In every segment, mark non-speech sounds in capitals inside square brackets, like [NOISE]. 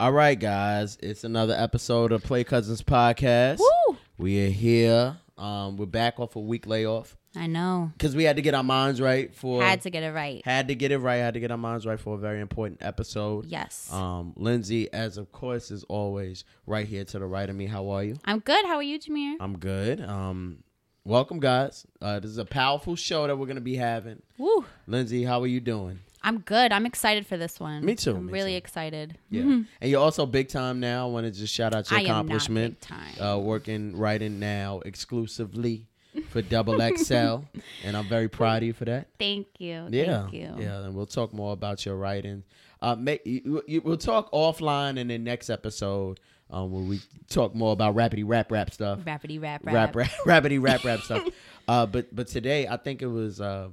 All right, guys, it's another episode of Play Cousins podcast. Woo! We are here. Um, we're back off a week layoff I know. because we had to get our minds right for Had to get it right. had to get it right. Had to get our minds right for a very important episode. Yes. Um, Lindsay, as of course, is always right here to the right of me. How are you? I'm good. How are you, Jameer? I'm good. Um, welcome, guys. Uh, this is a powerful show that we're gonna be having. Woo! Lindsay, how are you doing? I'm good. I'm excited for this one. Me too, I'm me really too. excited. Yeah, and you're also big time now. I want to just shout out your I accomplishment. big time. Uh, working writing now exclusively for Double XL, [LAUGHS] and I'm very proud of you for that. Thank you. Yeah, Thank you. yeah, and we'll talk more about your writing. Uh, may, you, you, we'll talk offline in the next episode um, where we talk more about rapidy rap rap stuff, Rapidy rap rap rap. rap [LAUGHS] rapidy rap rap stuff. [LAUGHS] Uh, but but today I think it was uh,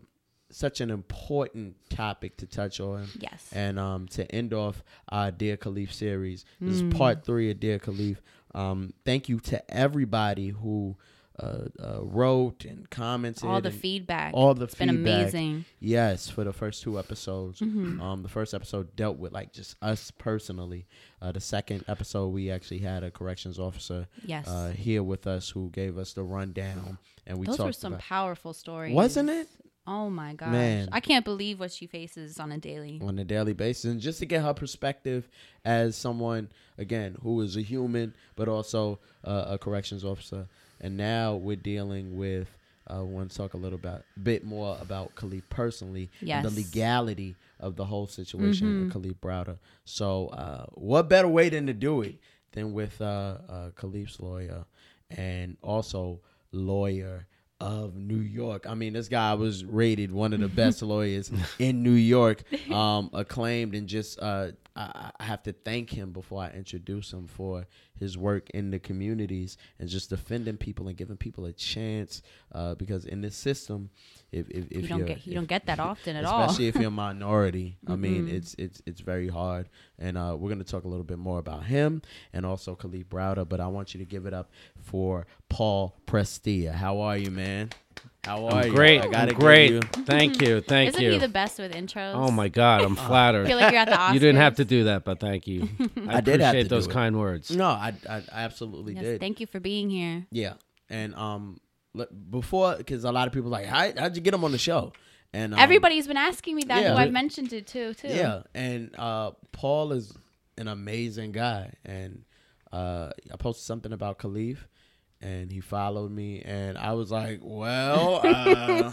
such an important topic to touch on. Yes. And um, to end off our Dear Kalief series, this Mm. is part three of Dear Kalief. Um, thank you to everybody who uh, uh, wrote and commented. All the feedback. all the it's been amazing. Yes, for the first two episodes. Mm-hmm. Um, the first episode dealt with like just us personally. Uh, the second episode, we actually had a corrections officer Yes. uh, here with us who gave us the rundown, and we Those were some about. powerful stories. Wasn't it? Oh my gosh. Man. I can't believe what she faces on a daily. on a daily basis and just to get her perspective as someone again who is a human but also uh, a corrections officer and now we're dealing with uh, want to talk a little bit, bit more about Kalief personally Yes. and the legality of the whole situation with Kalief Browder. So, uh, what better way than to do it than with uh, uh, Kalief's lawyer and also lawyer of New York. I mean, this guy was rated one of the [LAUGHS] best lawyers in New York, [LAUGHS] um, acclaimed, and just uh, I, I have to thank him before I introduce him for his work in the communities and just defending people and giving people a chance. Uh, because in this system, if if, if You don't get you if- don't get that often at all. especially if you're a [LAUGHS] minority. I mean, it's it's it's very hard, and uh, we're gonna talk a little bit more about him and also Kalief Browder. But I want you to give it up for Paul Prestia. How are you, man? How are you? Great, I gotta I'm great. give you- Thank you, [LAUGHS] thank Isn't you. he the best with intros? oh my God, I'm [LAUGHS] I flattered. feel like you're at the Oscars. [LAUGHS] You didn't have to do that, but thank you. I, I did have appreciate to do those it. kind words. No, I, I I absolutely Yes, did. thank you for being here. Yeah, and um, before because a lot of people like, how how'd you get him on the show? And um, Everybody's been asking me that. yeah. Who I've mentioned it to too. Yeah, and uh, Paul is an amazing guy, and uh, I posted something about Kalief, and he followed me, and I was like, well, [LAUGHS] uh,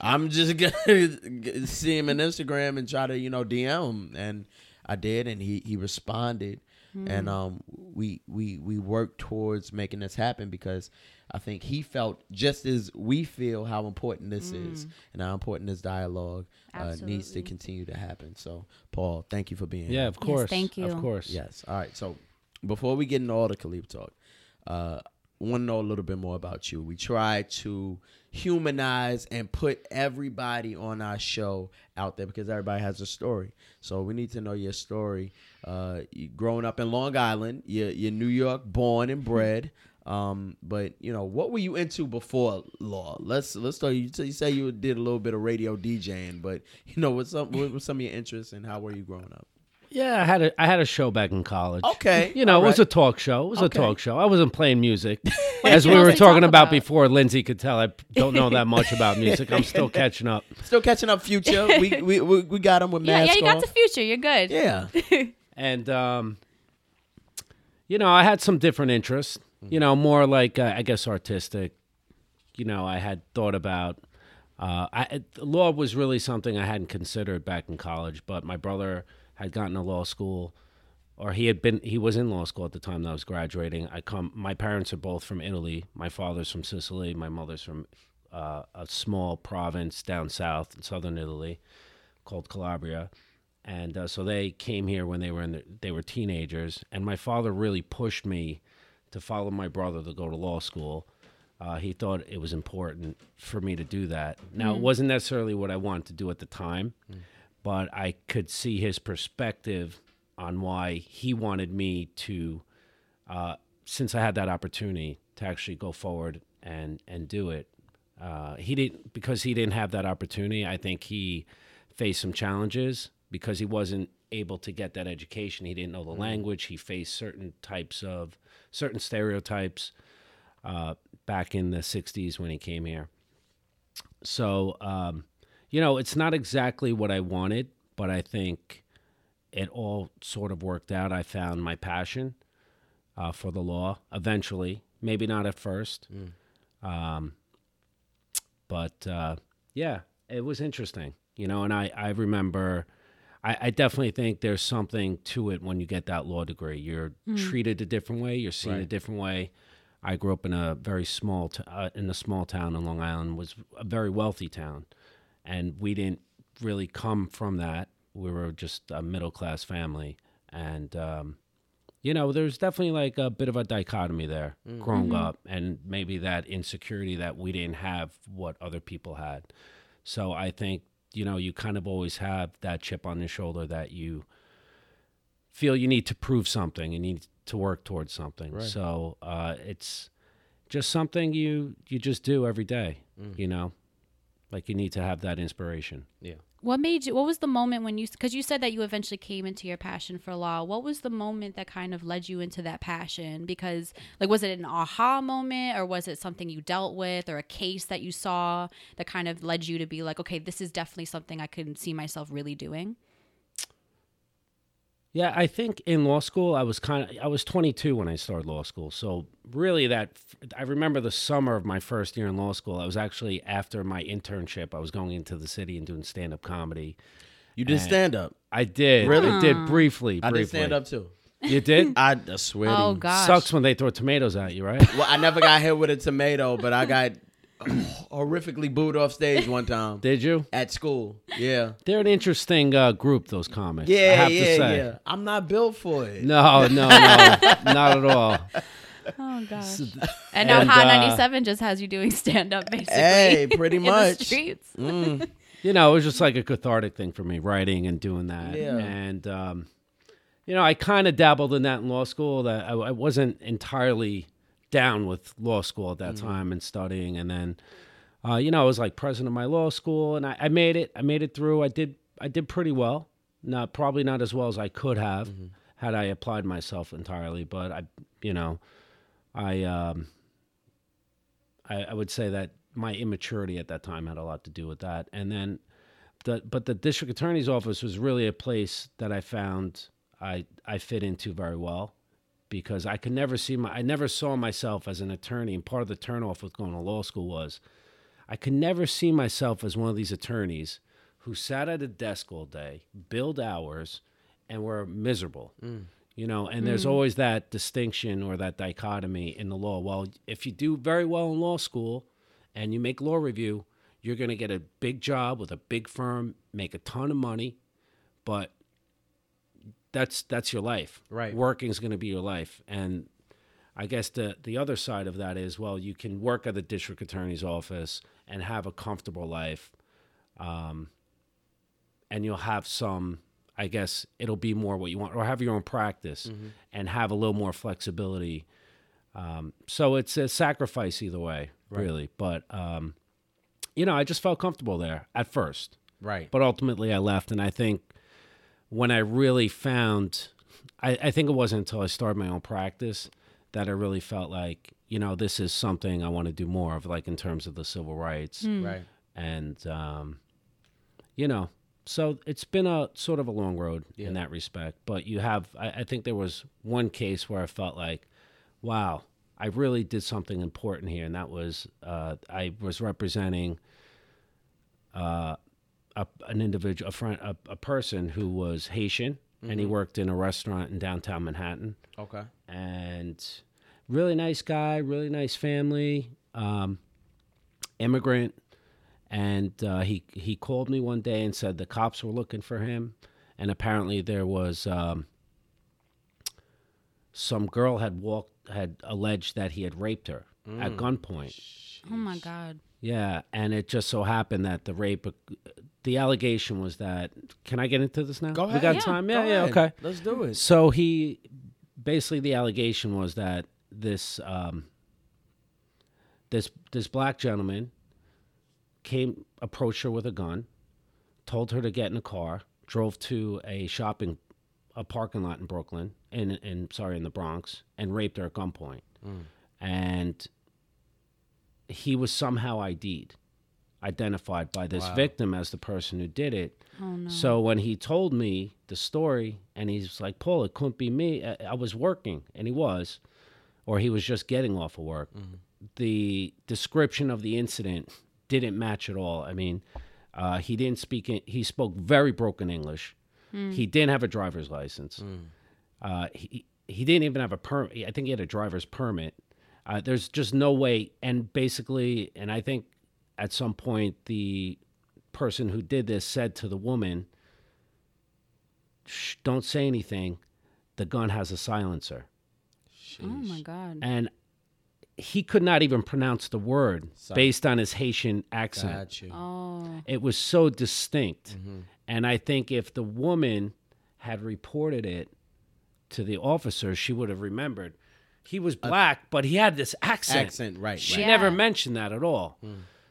I'm just gonna [LAUGHS] see him on Instagram and try to you know DM him, and I did, and he he responded. And um, we we we worked towards making this happen because I think he felt just as we feel how important this is and how important this dialogue uh, needs to continue to happen. So, Paul, thank you for being Yeah, here. Yeah, of course. thank you. Of course. Yes. All right. So, before we get into all the Kalief talk, uh, want to know a little bit more about you. We try to humanize and put everybody on our show out there because everybody has a story. So we need to know your story. Uh, you growing up in Long Island, you're, you're New York born and bred. Um, but you know, what were you into before law? Let's let's start. You, you say you did a little bit of radio DJing, but you know, what's some what were some of your interests and how were you growing up? Yeah, I had a I had a show back in college. Okay, You know, all it was a talk show. It was Okay. a talk show. I wasn't playing music. [LAUGHS] [LAUGHS] As we were they talk talking about, about? before, Lindsay could tell I don't know that much about [LAUGHS] music. I'm still catching up. Still catching up, future. we, we we we got him with Yeah, mask yeah, you got off. the future. You're good. yeah, And um, you know, I had some different interests. You know, more like uh, I guess artistic. You know, I had thought about. Uh, I, law was really something I hadn't considered back in college, but my brother had gotten to law school, or he had been. He was in law school at the time that I was graduating. I come. My parents are both from Italy. My father's from Sicily. My mother's from uh, a small province down south in southern Italy, called Calabria and uh, so they came here when they were in the, they were teenagers and my father really pushed me to follow my brother to go to law school uh, he thought it was important for me to do that now it wasn't necessarily what i wanted to do at the time but i could see his perspective on why he wanted me to uh, since i had that opportunity to actually go forward and and do it uh, he didn't because he didn't have that opportunity i think he faced some challenges because he wasn't able to get that education. He didn't know the language. He faced certain types of certain stereotypes uh, back in the '60s when he came here. So, um, you know, it's not exactly what I wanted, but I think it all sort of worked out. I found my passion uh, for the law eventually, maybe not at first. Um, but uh, yeah, it was interesting, you know, and I, I remember. I, I definitely think there's something to it when you get that law degree. You're treated a different way. You're seen a different way. I grew up in a very small, t- uh, in a small town in Long Island. Was a very wealthy town, and we didn't really come from that. We were just a middle class family, and um, you know, there's definitely like a bit of a dichotomy there growing up, and maybe that insecurity that we didn't have what other people had. So I think you know you kind of always have that chip on your shoulder that you feel you need to prove something you need to work towards something. Right. So uh, it's just something you you just do every day. You know, like you need to have that inspiration. Yeah. What made you? What was the moment when you? Because you said that you eventually came into your passion for law. What was the moment that kind of led you into that passion? Because like, was it an aha moment, or was it something you dealt with, or a case that you saw that kind of led you to be like, okay, this is definitely something I could see myself really doing? Yeah, I think in law school I was kind of I was 22 when I started law school. So really that I remember the summer of my first year in law school. I was actually after my internship. I was going into the city and doing stand-up comedy. You did stand up. I did. Really? I did briefly. I did stand up too. You did? [LAUGHS] I, I swear. Oh to you. gosh, Sucks when they throw tomatoes at you, right? Well, I never got hit with a tomato, but I got [CLEARS THROAT] horrifically booed off stage one time Did you? at school. Yeah. They're an interesting uh, group, those comics. I Yeah, have yeah, to say. yeah. I'm not built for it. No, no, no, [LAUGHS] not at all. Oh gosh. And now And, Hot uh, 97 just has you doing stand up basically. Hey, pretty [LAUGHS] in the much. streets. Mm. [LAUGHS] you know, it was just like a cathartic thing for me, writing and doing that. Yeah. And, um, you know, I kind of dabbled in that in law school. That I, I wasn't entirely down with law school at that time and studying. And then, uh, you know, I was like president of my law school, and I, I made it. I made it through. I did. I did pretty well. Not probably not as well as I could have had I applied myself entirely. But I, you know, I. Um, I, I would say that my immaturity at that time had a lot to do with that. And then, the but the district attorney's office was really a place that I found I I fit into very well because I could never see my I never saw myself as an attorney. And part of the turnoff with going to law school was I could never see myself as one of these attorneys who sat at a desk all day, billed hours, and were miserable. Mm. You know, and there's mm. always that distinction or that dichotomy in the law. Well, if you do very well in law school and you make law review, you're going to get a big job with a big firm, make a ton of money, but that's that's your life. Right. Working is going to be your life. And I guess the the other side of that is well, you can work at the district attorney's office and have a comfortable life, um, and you'll have some. I guess it'll be more what you want, or have your own practice and have a little more flexibility. Um, so it's a sacrifice either way, really. But um, you know, I just felt comfortable there at first, Right. but ultimately I left, and I think when I really found, I, I think it wasn't until I started my own practice that I really felt like, you know, this is something I want to do more of, like in terms of the civil rights. Right. And, um, you know, so it's been a sort of a long road Yeah. in that respect. But you have, I, I think there was one case where I felt like, wow, I really did something important here. And that was, uh, I was representing uh, a, an individual, a friend, a, a person who was Haitian, and he worked in a restaurant in downtown Manhattan. Okay. And really nice guy, really nice family, um, immigrant. And uh, he he called me one day and said the cops were looking for him, and apparently there was um, some girl had walked had alleged that he had raped her at gunpoint. Oh my god. Yeah, and it just so happened that the rape, the allegation was that. Can I get into this now? Go ahead. We got Yeah. time? Go Yeah, yeah, ahead. okay. Let's do it. So he, basically, the allegation was that this um, this this black gentleman came approached her with a gun, told her to get in a car, drove to a shopping, a parking lot in Brooklyn, in in sorry in the Bronx, and raped her at gunpoint, and he was somehow ID'd, identified by this Wow. victim as the person who did it. Oh no. So when he told me the story, and he's like, "Paul, it couldn't be me. I, I was working," and he was, or he was just getting off of work. The description of the incident didn't match at all. I mean, uh, he didn't speak. In, he spoke very broken English. He didn't have a driver's license. Uh, he he didn't even have a permit. I think he had a driver's permit. Uh, there's just no way. And basically, and I think at some point the person who did this said to the woman, Shh, "Don't say anything. The gun has a silencer." oh my god. And he could not even pronounce the word Sil- based on his Haitian accent. Got you. Oh. It was so distinct. Mm-hmm. And I think if the woman had reported it to the officer, she would have remembered. He was black, but he had this accent. Accent, right, She right. Yeah. never mentioned that at all.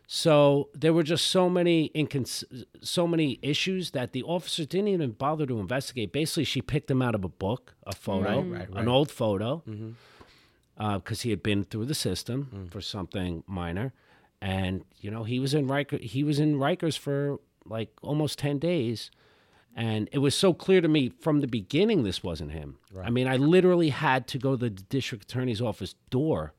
So there were just so many incons- so many issues that the officer didn't even bother to investigate. Basically, she picked him out of a book, a photo, Right, right, right. an old photo, because he had been through the system Mm. for something minor, and you know he was in Riker. He was in Rikers for like almost ten days, and it was so clear to me from the beginning this wasn't him. I mean, I literally had to go to the district attorney's office door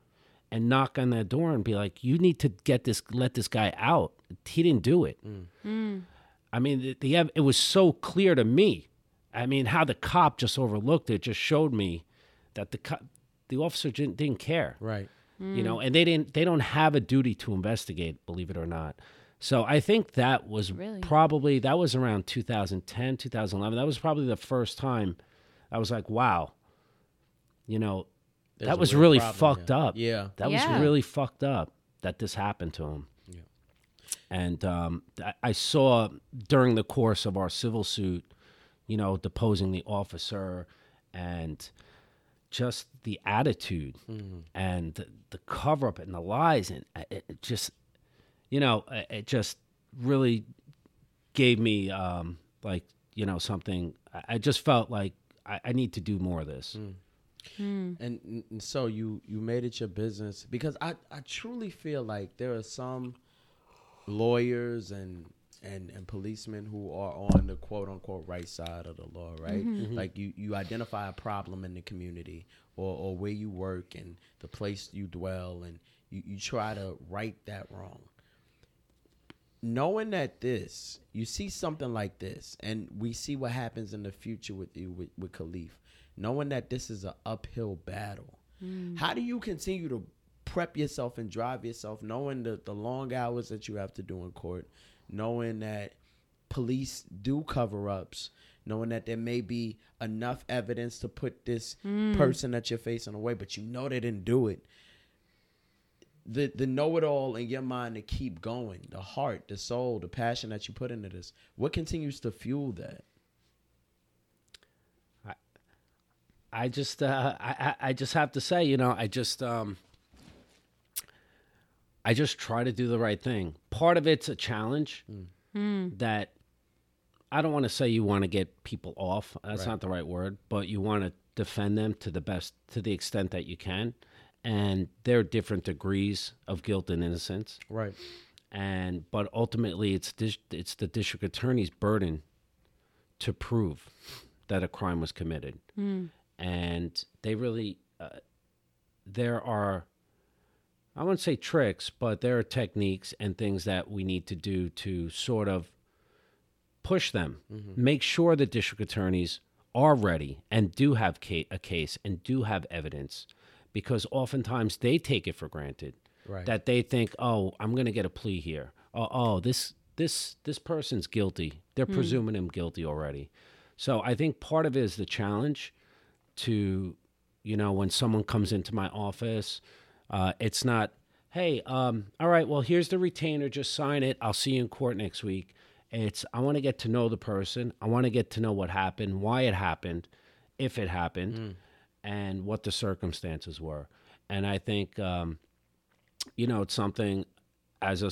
and knock on that door and be like, "You need to get this, let this guy out." He didn't do it. Mm. I mean, the, the it was so clear to me. I mean, how the cop just overlooked it just showed me that the cop, the officer didn't, didn't care Right. you know mm. and they didn't they don't have a duty to investigate believe it or not so i think that was Really? probably that was around 2010 2011 that was probably the first time i was like wow you know There's that was really problem fucked here. up Yeah. that Yeah. was really fucked up that this happened to him Yeah. and um, I- I saw during the course of our civil suit, you know, deposing the officer and just the attitude and the, the cover up and the lies and uh, it, it just, you know, it- it just really gave me um, like you know something. I, I just felt like I, I need to do more of this. Hmm. And, and so you you made it your business. Because I I truly feel like there are some lawyers and and and policemen who are on the quote unquote right side of the law, right? Mm-hmm. Mm-hmm. Like you you identify a problem in the community or or where you work and the place you dwell and you, you try to right that wrong. Knowing that this, you see something like this, and we see what happens in the future with you with, with Kalief, knowing that this is an uphill battle, mm. how do you continue to prep yourself and drive yourself, knowing the, the long hours that you have to do in court, knowing that police do cover ups, knowing that there may be enough evidence to put this mm. person that you're facing away, but you know they didn't do it. The the know it all in your mind to keep going, the heart, the soul, the passion that you put into this. What continues to fuel that? I just, uh, I, I I just have to say, you know, I just, um, I just try to do the right thing. Part of it's a challenge that I don't want to say you want to get people off. That's Right. not the right word, but you want to defend them to the best, to the extent that you can. And there are different degrees of guilt and innocence Right. and but ultimately it's dis- it's the district attorney's burden to prove that a crime was committed and they really uh, there are i wouldn't say tricks but there are techniques and things that we need to do to sort of push them make sure the district attorneys are ready and do have ca- a case and do have evidence because oftentimes they take it for granted Right. that they think, oh, I'm going to get a plea here. Oh, oh, this this this person's guilty. They're presuming him guilty already. So I think part of it is the challenge to, you know, when someone comes into my office, uh, it's not, hey, um, all right, well, here's the retainer. Just sign it. I'll see you in court next week. It's I want to get to know the person. I want to get to know what happened, why it happened, if it happened, and what the circumstances were. And I think. Um, you know, it's something as a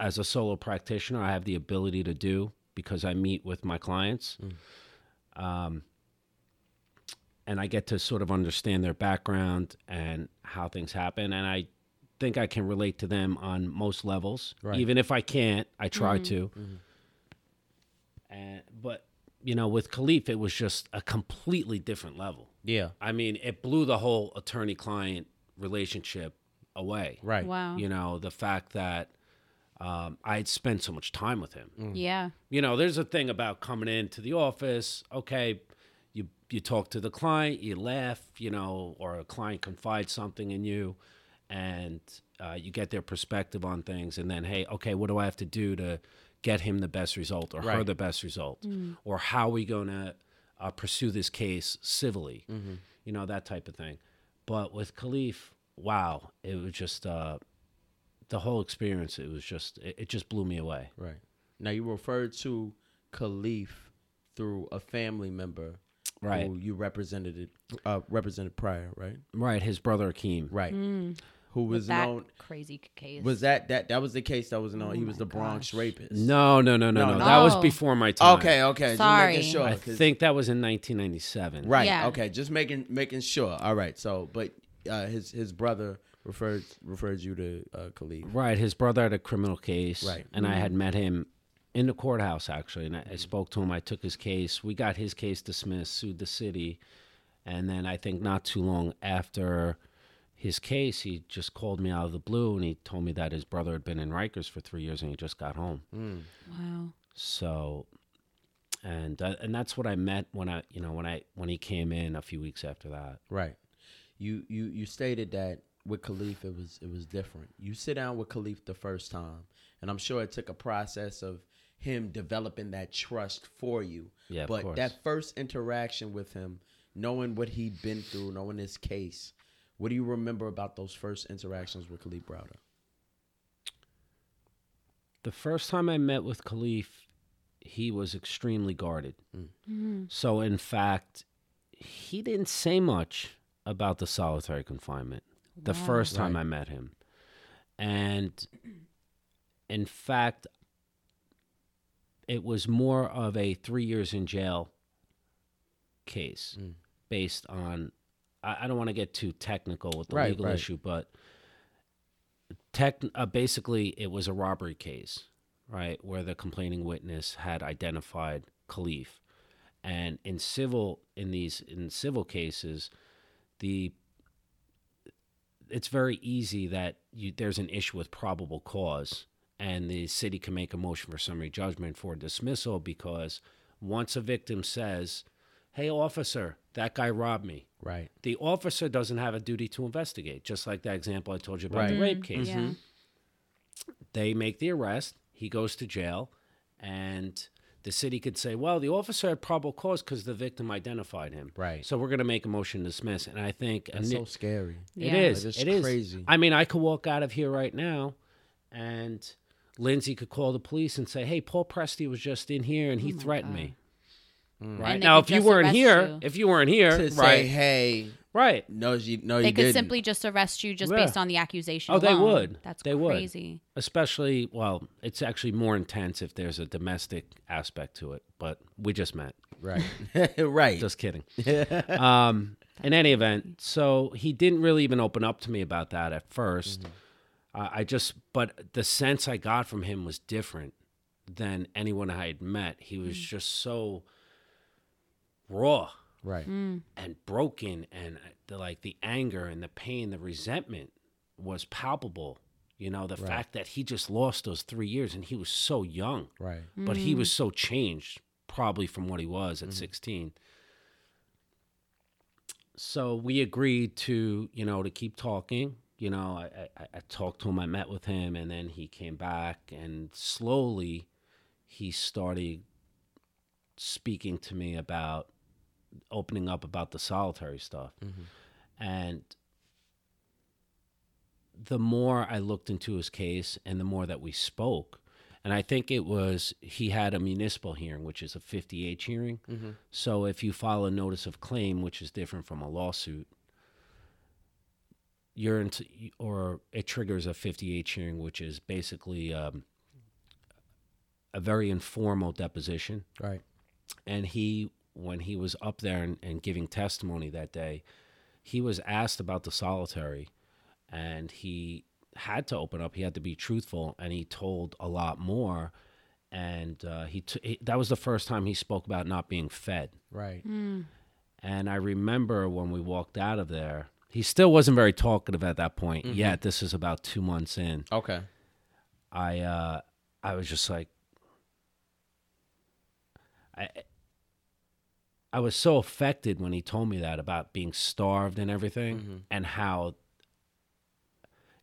as a solo practitioner I have the ability to do because I meet with my clients. Um, and I get to sort of understand their background and how things happen. And I think I can relate to them on most levels. Right. Even if I can't, I try to. And, but, you know, with Kalief, it was just a completely different level. Yeah. I mean, it blew the whole attorney client relationship away. Right. Wow. You know, the fact that um, I had spent so much time with him. Yeah. You know, there's a thing about coming into the office. Okay, you you talk to the client, you laugh, you know, or a client confides something in you, and uh, you get their perspective on things, and then hey, okay, what do I have to do to get him the best result or her the best result, or how are we going to uh, pursue this case civilly, you know, that type of thing. But with Kalief, wow, it was just uh, the whole experience. It was just it, it just blew me away. Right. Now you referred to Kalief through a family member Right. who you represented it uh, represented prior, right? Right, his brother Akeem. Right. Who was that known crazy case. was that that that was the case that was known he Oh was my the Bronx gosh. rapist. No, no, no, no, No, no. no. That was before my time. Okay, okay. Sorry. Just making sure. I 'cause- think that was in 1997. Right. Yeah. Okay. Just making making sure. All right. So, but uh, his his brother referred referred you to uh, Kalief. Right, his brother had a criminal case. Right. And I had met him in the courthouse actually, and I, I spoke to him. I took his case. We got his case dismissed, sued the city, and then I think not too long after his case, he just called me out of the blue and he told me that his brother had been in Rikers for three years and he just got home. wow. So, and uh, and that's what I met when I, you know, when I when he came in a few weeks after that. Right. You you you stated that with Kalief it was it was different. You sit down with Kalief the first time, and I'm sure it took a process of him developing that trust for you. Yeah, but that first interaction with him, knowing what he'd been through, knowing his case, what do you remember about those first interactions with Kalief Browder? The first time I met with Kalief, he was extremely guarded. Mm. Mm-hmm. So, in fact, he didn't say much about the solitary confinement the first time Right. I met him. And in fact, it was more of a three years in jail case Mm. based on, I, I don't want to get too technical with the Right, legal right. issue, but tech, uh, basically it was a robbery case, right, where the complaining witness had identified Kalief, and in civil in these in civil cases, the it's very easy that you, there's an issue with probable cause, and the city can make a motion for summary judgment for dismissal because once a victim says, "Hey, officer, that guy robbed me," Right. the officer doesn't have a duty to investigate. Just like that example I told you about the rape mm-hmm. case. Yeah. They make the arrest. He goes to jail, and the city could say, "Well, the officer had probable cause because the victim identified him." Right. So we're going to make a motion to dismiss. And I think it's ini- so scary. it Yeah. is. It's It is crazy. I mean, I could walk out of here right now, and Lindsay could call the police and say, "Hey, Paul Prestia was just in here and he Oh threatened God. me." Mm. Right now, if you weren't here, you. if you weren't here, To say, right, hey, right, no, you, no, They you could didn't. simply just arrest you just Yeah. based on the accusation. Oh, they would. That's They would. crazy. especially well, it's actually more intense if there's a domestic aspect to it. But we just met. right, [LAUGHS] right. Just kidding. [LAUGHS] um, in any event, so he didn't really even open up to me about that at 1st Uh, I just, but the sense I got from him was different than anyone I had met. He was just so raw right. Mm. and broken, and uh, the like the anger and the pain, the resentment was palpable. You know, the Right. fact that he just lost those three years, and he was so young Right. but he was so changed probably from what he was at Mm-hmm. 16 so we agreed to you know to keep talking you know I, I, I talked to him i met with him and then he came back and slowly he started speaking to me about opening up about the solitary stuff. Mm-hmm. And the more I looked into his case and the more that we spoke, and I think it was he had a municipal hearing, which is a 50H hearing. Mm-hmm. So if you file a notice of claim, which is different from a lawsuit, you're into, or it triggers a 50H hearing, which is basically um, a very informal deposition. Right. and he when he was up there and, and giving testimony that day he was asked about the solitary and he had to open up. He had to be truthful and he told a lot more. And uh, he, t- he that was the first time he spoke about not being fed. Right. and i remember when we walked out of there he still wasn't very talkative at that point. Yet this is about two months in. Okay. I uh I was just like I I was so affected when he told me that about being starved and everything and how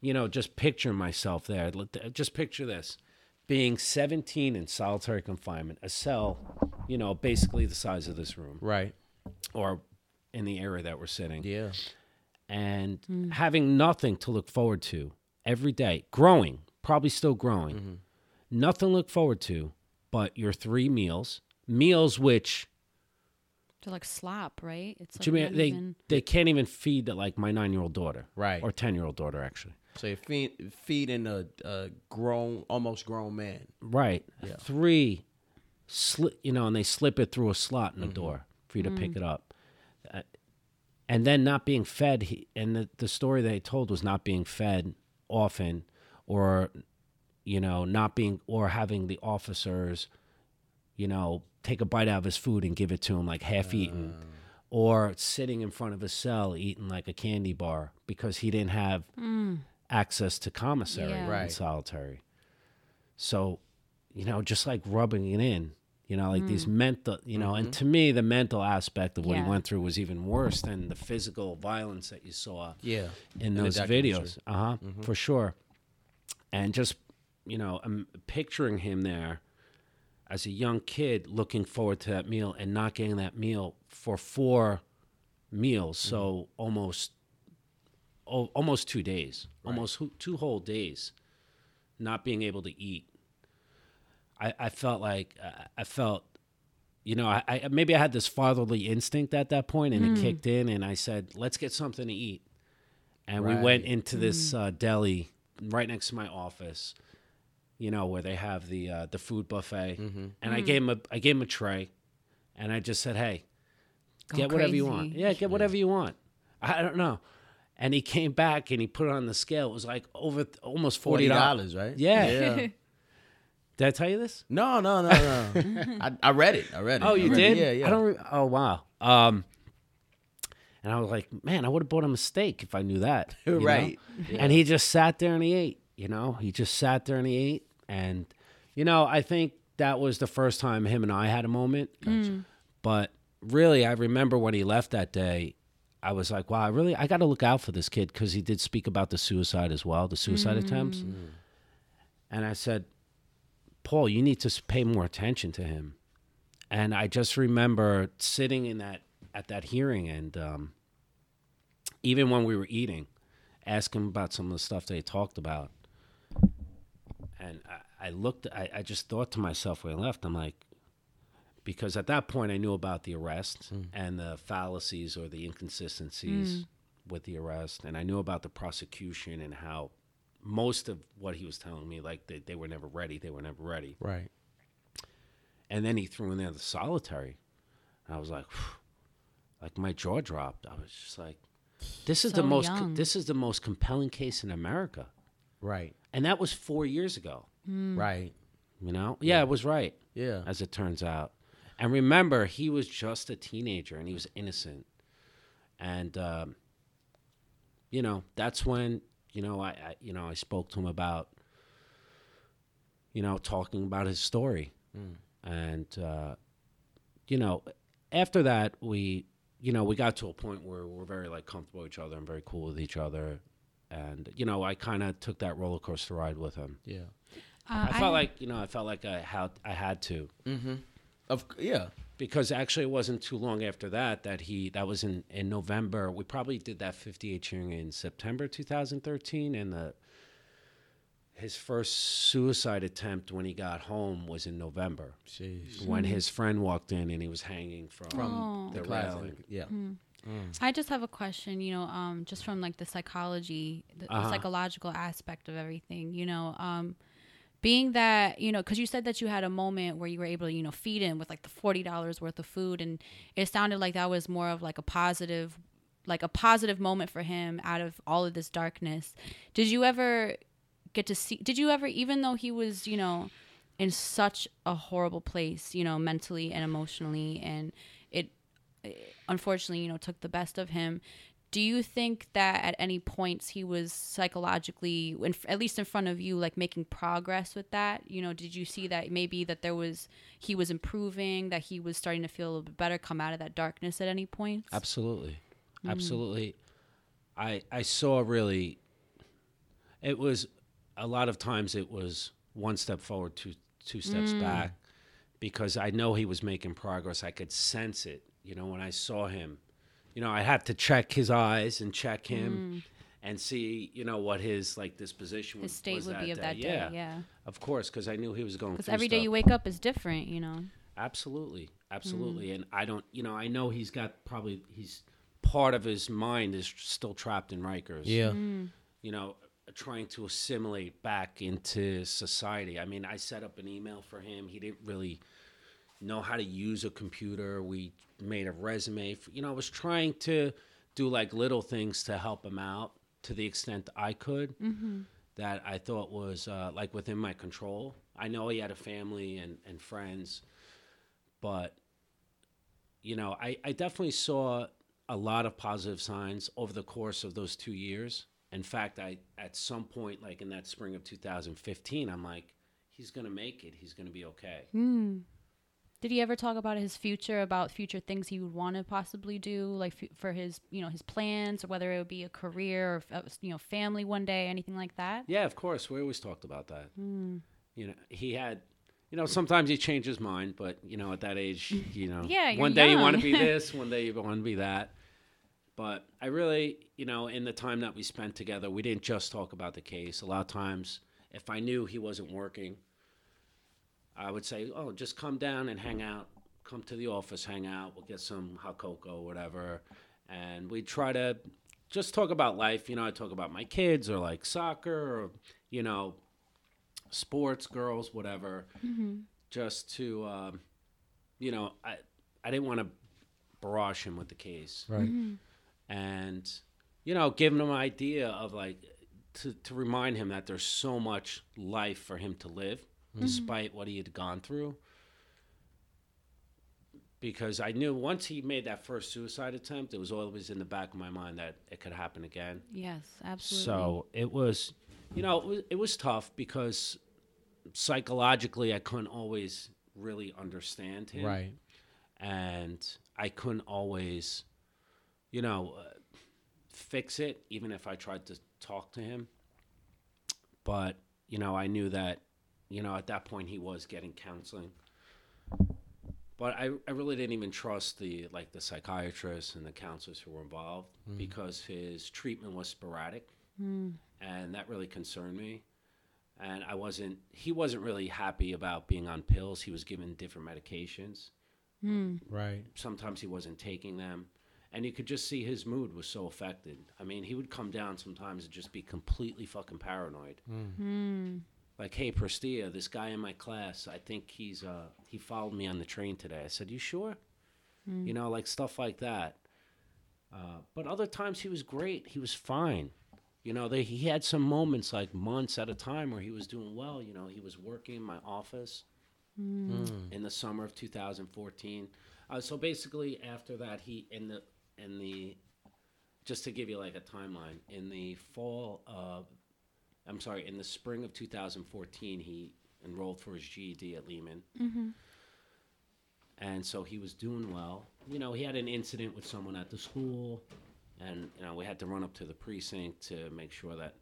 you know just picture myself there. Just picture this being 17 in solitary confinement a cell you know basically the size of this room. Right. or in the area that we're sitting. Yeah. And mm. having nothing to look forward to every day, growing, probably still growing, mm-hmm. nothing to look forward to but your three meals, meals which To like slop, right? It's like to me not they even- they can't even feed like my nine year old daughter, Right. or ten year old daughter actually, So you're feed, feeding a, a grown, almost grown man. right? Yeah. Three, sli- you know, and they slip it through a slot in the mm-hmm. door for you to pick mm. it up. Uh, and then not being fed, he, and the, the story they told was not being fed often, or you know, not being or having the officers, you know, take a bite out of his food and give it to him like half eaten, or sitting in front of his cell eating like a candy bar because he didn't have access to commissary Yeah. in Right. solitary. So, you know, just like rubbing it in, you know, like these mm. mental, you know, and mm-hmm. to me, the mental aspect of what Yeah. he went through was even worse than the physical violence that you saw Yeah. in the those videos. Uh huh. For sure. And just, you know, I'm picturing him there as a young kid looking forward to that meal and not getting that meal for four meals. So mm-hmm. almost, oh, almost two days, almost two whole days, not being able to eat. I, I felt like uh, I felt, you know, I, I maybe I had this fatherly instinct at that point, and it kicked in, and I said, "Let's get something to eat." And we went into this uh, deli right next to my office, you know, where they have the uh, the food buffet, and I gave him a I gave him a tray, and I just said, "Hey, Go get whatever you want. Yeah, get whatever you want." I don't know. And he came back and he put it on the scale. It was like over almost forty Forty dollars. dollars, right? Yeah. [LAUGHS] Did I tell you this? No, no, no, no. [LAUGHS] I, I read it. I read it. Oh, you did? It. Yeah, yeah. I don't. Re- oh, wow. Um, and I was like, man, I would have bought him a steak if I knew that. [LAUGHS] you know? Right. And he just sat there and he ate. You know, he just sat there and he ate. And you know, I think that was the first time him and I had a moment. But really, I remember when he left that day. I was like, wow, I really, I got to look out for this kid because he did speak about the suicide as well, the suicide attempts. And I said, Paul, you need to pay more attention to him. And I just remember sitting in that at that hearing, and um, even when we were eating, asking about some of the stuff they talked about. And I, I looked, I, I just thought to myself when I left, I'm like, because at that point I knew about the arrest and the fallacies or the inconsistencies with the arrest, and I knew about the prosecution and how most of what he was telling me, like they, they were never ready, they were never ready. Right. And then he threw in there the solitary. And I was like, like my jaw dropped. I was just like, this is the most young. this is the most compelling case in America. Right. And that was 4 years ago, Right. you know? Yeah, it was right Yeah. as it turns out. And remember, he was just a teenager and he was innocent. And um, you know, that's when you know I, I you know I spoke to him about you know talking about his story, and uh, you know after that we you know we got to a point where we're very like comfortable with each other and very cool with each other. And you know, I kind of took that roller coaster ride with him. Yeah. Uh, I felt like you know, I felt like I had I had to Mm-hmm. Of yeah. Because actually it wasn't too long after that that he that was in in November. We probably did that 50H hearing in September 2013, and the his first suicide attempt when he got home was in November Jeez. when his friend walked in and he was hanging from, From the the railing. Yeah. I just have a question, you know, um, just from like the psychology, the, the Uh-huh. psychological aspect of everything, you know, um, being that you know because you said that you had a moment where you were able to you know feed him with like the $40 worth of food and it sounded like that was more of like a positive like a positive moment for him out of all of this darkness. Did you ever get to see did you ever even though he was you know in such a horrible place you know mentally and emotionally and it, it unfortunately you know took the best of him do you think that at any points he was psychologically in, at least in front of you like making progress with that you know did you see that maybe that there was he was improving that he was starting to feel a little bit better come out of that darkness at any point Absolutely, hmm. absolutely. I I saw really. It was a lot of times it was one step forward, two two steps hmm. back, because I know he was making progress. I could sense it. You know, when I saw him, you know, I had to check his eyes and check hmm. him. And see, you know, what his like disposition his was, state was would that be of day. that day Yeah, yeah of course, because I knew he was going. because every day stuff. you wake up is different you know Absolutely, absolutely. Hmm. And I don't, you know, I know he's got probably he's part of his mind is still trapped in Rikers. Yeah. Hmm. You know, trying to assimilate back into society. I mean, I set up an email for him. He didn't really know how to use a computer. We made a resume. For, you know, I was trying to do like little things to help him out to the extent I could. That I thought was uh, like within my control. I know he had a family and, and friends, but you know, I, I definitely saw a lot of positive signs over the course of those two years. In fact, I at some point, like in that spring of 2015, I'm like, he's gonna make it. He's gonna be okay. Did he ever talk about his future, about future things he would want to possibly do, like f- for his, you know, his plans, or whether it would be a career or, uh, you know, family one day, anything like that? Yeah, of course. We always talked about that. You know, he had, you know, sometimes he changed his mind, but you know, at that age, you know, [LAUGHS] Yeah, one day you want to be this, one day you want to be that. But I really, you know, in the time that we spent together, we didn't just talk about the case. A lot of times, if I knew he wasn't working, I would say, "Oh, just come down and hang out. Come to the office, hang out. We'll get some hot cocoa, or whatever." And we try to just talk about life. You know, I talk about my kids or like soccer or you know, sports, girls, whatever. Just to, um, you know, I I didn't want to barrage him with the case Right. and you know giving him an idea of like to, to remind him that there's so much life for him to live despite what he had gone through because i knew once he made that first suicide attempt it was always in the back of my mind that it could happen again Yes, absolutely. so it was you know it was, it was tough because psychologically i couldn't always really understand him Right. and I couldn't always, you know, uh, fix it, even if I tried to talk to him. But, you know, I knew that, you know, at that point he was getting counseling. But I, I really didn't even trust the like the psychiatrists and the counselors who were involved mm. because his treatment was sporadic, mm. and that really concerned me. And I wasn't he wasn't really happy about being on pills. He was given different medications. Mm. Right. sometimes he wasn't taking them. And you could just see his mood was so affected. I mean he would come down sometimes and just be completely fucking paranoid like hey prestia this guy in my class i think he's uh he followed me on the train today. I said you sure? You know like stuff like that. Uh, but other times he was great. He was fine. You know they, he had some moments like months at a time where he was doing well. You know he was working in my office in the summer of 2014. Uh, so basically, after that, he in the in the just to give you like a timeline in the fall of I'm sorry, in the spring of 2014, he enrolled for his GED at Lehman. And so he was doing well. You know, he had an incident with someone at the school, and you know we had to run up to the precinct to make sure that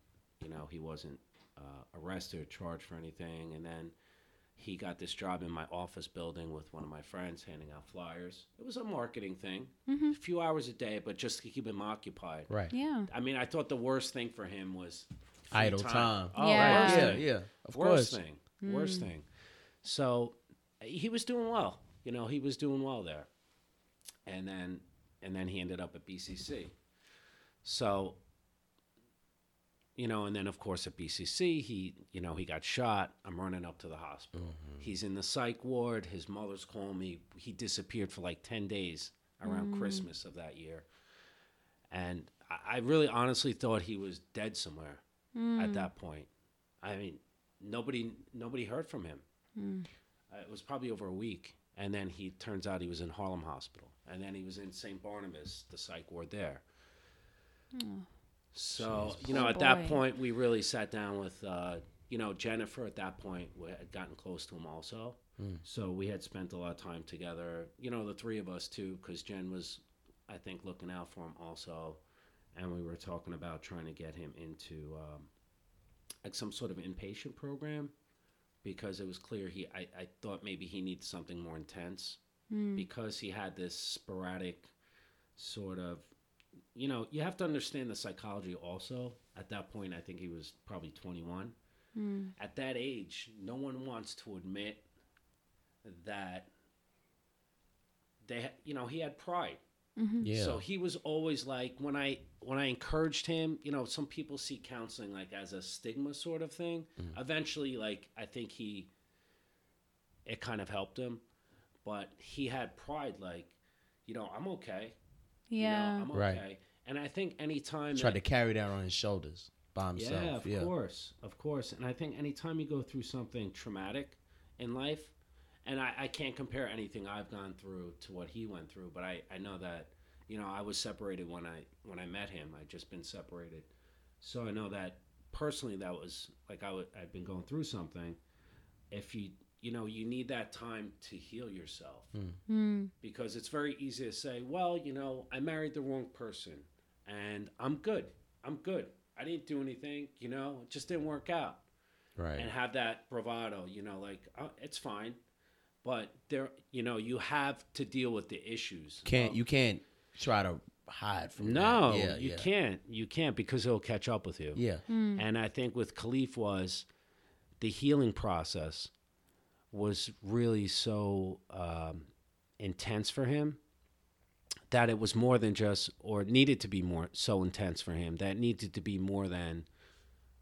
you know he wasn't uh, arrested or charged for anything. And then he got this job in my office building with one of my friends handing out flyers. It was a marketing thing, a few hours a day, but just to keep him occupied. Right. yeah. I mean, I thought the worst thing for him was free Idle time. Oh, Yeah. worst Yeah. Yeah. Of worst course. thing. Hmm. Worst thing. So he was doing well. You know, he was doing well there. And then and then he ended up at BCC. So you know, and then of course at BCC, he, you know, he got shot. I'm running up to the hospital. Mm-hmm. He's in the psych ward. His mother's calling me. He disappeared for like 10 days around mm. Christmas of that year. And I, I really honestly thought he was dead somewhere at that point. I mean, nobody, nobody heard from him. Uh, it was probably over a week. And then he turns out he was in Harlem Hospital. And then he was in St. Barnabas, the psych ward there. So, you know, Poor at that point, we really sat down with, uh, you know, Jennifer at that point we had gotten close to him also. So we had spent a lot of time together, you know, the three of us too, because Jen was, I think, looking out for him also. And we were talking about trying to get him into um, like some sort of inpatient program because it was clear he, I, I thought maybe he needs something more intense because he had this sporadic sort of you know, you have to understand the psychology also. At that point, I think he was probably 21. At that age, no one wants to admit that they, you know, he had pride. Mm-hmm. Yeah. So he was always like when I when I encouraged him, you know, some people see counseling like as a stigma sort of thing. Mm. Eventually, like I think he, it kind of helped him, but he had pride. Like, you know, I'm okay. Yeah. You know, I'm okay. Right. And I think anytime Tried to carry that on his shoulders by himself. yeah, of yeah. course, of course. And I think anytime you go through something traumatic in life, and I, I can't compare anything I've gone through to what he went through, but I, I know that, you know, I was separated when I when I met him. I'd just been separated. So I know that personally that was like I would, I'd been going through something. If you you know, you need that time to heal yourself. Mm. Because it's very easy to say, well, you know, I married the wrong person and I'm good. I'm good. I didn't do anything, you know, it just didn't work out. Right. And have that bravado, you know, like, oh, it's fine. But there, you know, you have to deal with the issues. Can't of- you can't try to hide from No, that. Yeah, you yeah. can't. You can't because it'll catch up with you. Yeah. And I think with Kalief was the healing process was really so um, intense for him that it was more than just, or needed to be more so intense for him that needed to be more than,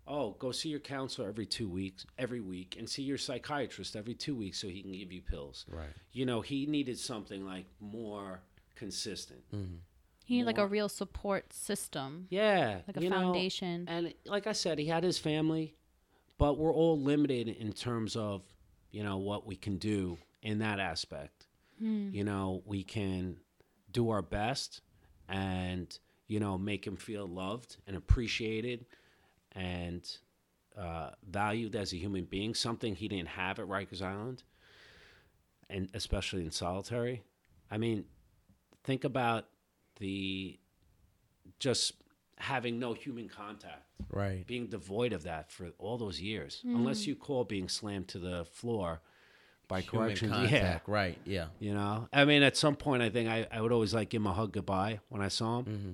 oh, go see your counselor every two weeks, every week, and see your psychiatrist every two weeks so he can give you pills. Right. You know, he needed something like more consistent. Mm-hmm. You need like a real support system, Yeah, like a you know, foundation. and like I said, he had his family, but we're all limited in terms of, you know, what we can do in that aspect. Hmm. You know, we can do our best and, you know, make him feel loved and appreciated and uh, valued as a human being, something he didn't have at Rikers Island, and especially in solitary. I mean, think about the just having no human contact Right. being devoid of that for all those years, unless you call being slammed to the floor by Human corrections. [LAUGHS] contact. Right. Yeah. Yeah, you know. I mean, at some point, I think I, I would always like give him a hug goodbye when I saw him, Mm-hmm.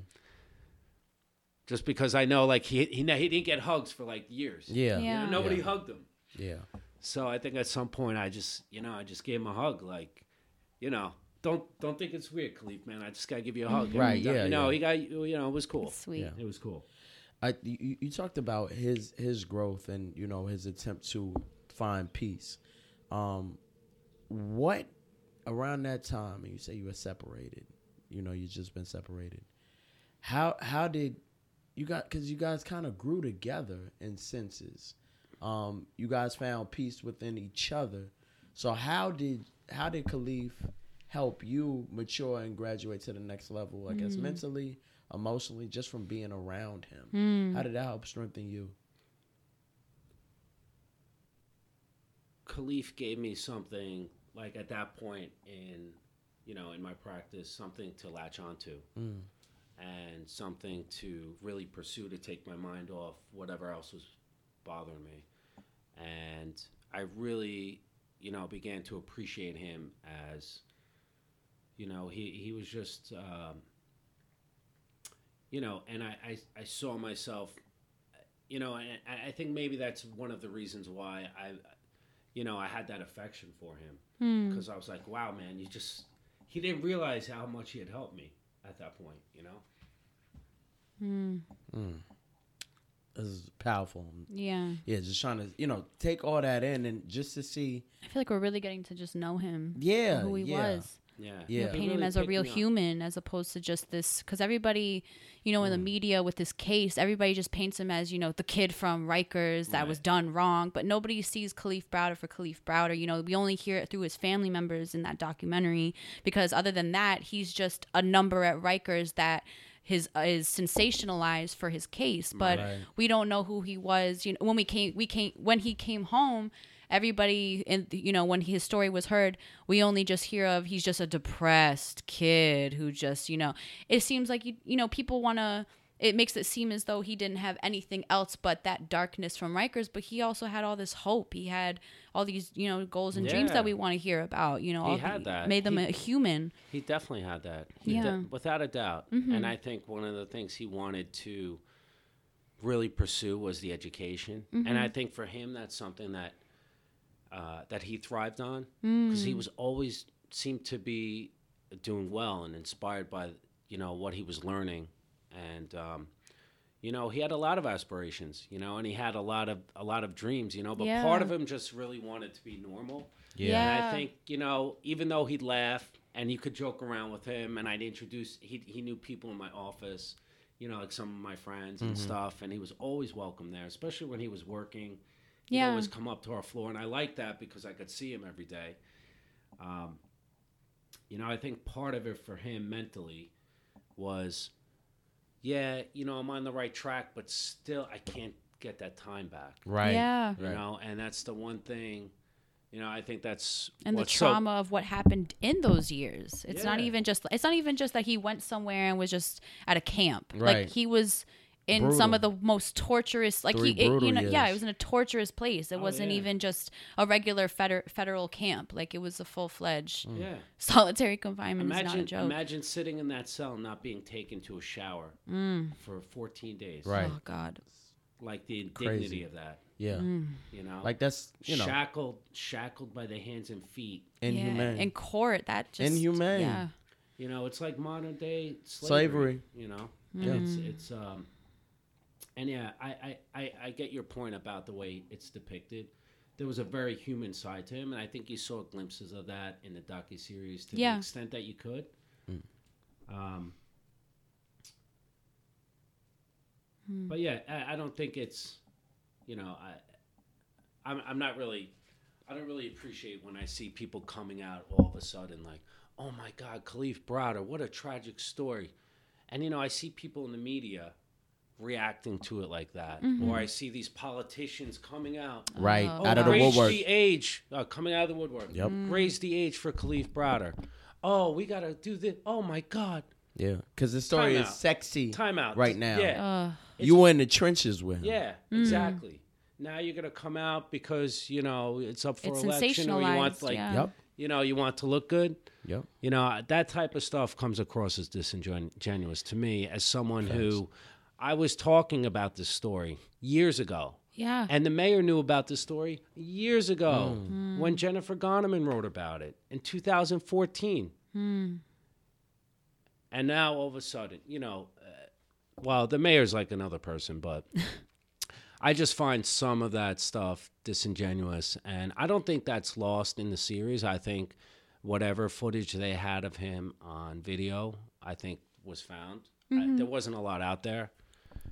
Just because I know like he he he didn't get hugs for like years. Yeah. You know, nobody Yeah. hugged him. Yeah. So I think at some point I just you know I just gave him a hug like, you know. Don't don't think it's weird, Kalief, man. I just gotta give you a hug. Right, And, yeah, You know, yeah. he got you know, it was cool. Sweet. Yeah. It was cool. I you, you talked about his his growth and you know his attempt to find peace. Um, what around that time? And you say you were separated. You know, you just been separated. How how did you got? Because you guys kind of grew together in senses. Um, you guys found peace within each other. So how did how did Kalief help you mature and graduate to the next level? I guess mm. mentally, emotionally, just from being around him. Mm. How did that help strengthen you? Kalief gave me something like at that point in you know in my practice something to latch onto mm. And something to really pursue to take my mind off whatever else was bothering me. And I really you know began to appreciate him as you know he he was just um, you know and I, I I saw myself you know and I, I think maybe that's one of the reasons why I you know, I had that affection for him. Because I was like, wow, man, you just, he didn't realize how much he had helped me at that point, you know? This is powerful. Yeah. Yeah, just trying to you know take all that in and just to see. I feel like we're really getting to just know him. Yeah, Who he yeah. was. Yeah. Yeah. You know, It paint him as a real me up. human as opposed to just this because everybody you know in the Mm. media with this case everybody just paints him as you know the kid from Rikers that was done wrong but nobody sees Kalief Browder for Kalief Browder you know we only hear it through his family members in that documentary because other than that he's just a number at Rikers that his uh, is sensationalized for his case but Right. we don't know who he was you know when we came we came when he came home everybody in you know when his story was heard we only just hear of he's just a depressed kid who just you know it seems like you you know people want to it makes it seem as though he didn't have anything else but that darkness from Rikers but he also had all this hope he had all these you know goals and dreams that we want to hear about you know He all had that. made them He- a human He definitely had that. He Yeah. de- without a doubt. Mm-hmm. And I think one of the things he wanted to really pursue was the education. And I mm-hmm. think for him, that's something that uh, that he thrived on mm. because he was always seemed to be doing well and inspired by you know what he was learning, and um, you know he had a lot of aspirations, you know, and he had a lot of a lot of dreams, you know. But part of him just really wanted to be normal. Yeah. And I think, you know, even though he'd laugh and you could joke around with him and I'd introduce he he knew people in my office, you know, like some of my friends and stuff, and he was always welcome there, especially when he was working. He'd Yeah. always come up to our floor and I liked that because I could see him every day. Um, you know, I think part of it for him mentally was yeah, you know, I'm on the right track, but still I can't get that time back Right. yeah you Right. know and that's the one thing you know i think that's and the what's so- trauma of what happened in those years. It's not even just it's not even just that he went somewhere and was just at a camp. Right. Like he was in some of the most torturous like Three he it, you brutal know yeah, it was in a torturous place. It Oh, wasn't yeah. even just a regular feder- federal camp. Like it was a full-fledged yeah solitary confinement is not a imagine joke. imagine sitting in that cell and not being taken to a shower for 14 days Right. Oh god. like the indignity Crazy. of that Yeah. Mm. you know Like that's you know shackled shackled by the hands and feet inhumane. Yeah. In court that just Inhumane. Yeah. you know it's like modern day slavery, Slavery. you know Mm. and it's it's um and yeah I, I i i get your point about the way it's depicted. There was a very human side to him and i think you saw glimpses of that in the docu-series to Yeah. the extent that you could. Um but yeah I, I don't think it's you know i I'm, I'm not really i don't really appreciate when i see people coming out all of a sudden like oh my god Kalief Browder what a tragic story. And you know i see people in the media reacting to it like that or i see these politicians coming out right. Oh, Out of the raise woodwork. the age uh, coming out of the woodwork Yep. raise the age for Kalief Browder oh we gotta do this oh my god Yeah. Because the story Time is out. sexy time out right now. yeah Uh, You were in the trenches with him. Yeah, exactly. Now you're gonna come out because you know it's up for It's election, or you want sensationalized, like yeah. Yep. you know you want to look good. Yep. You know that type of stuff comes across as disingenuous to me as someone who I was talking about this story years ago. yeah. And the mayor knew about this story years ago hmm. when Jennifer Gonnerman wrote about it in 2014. Hmm. And now all of a sudden, you know, uh, well, the mayor's like another person, but [LAUGHS] I just find some of that stuff disingenuous. And I don't think that's lost in the series. I think whatever footage they had of him on video, I think was found. I, mm-hmm. there wasn't a lot out there.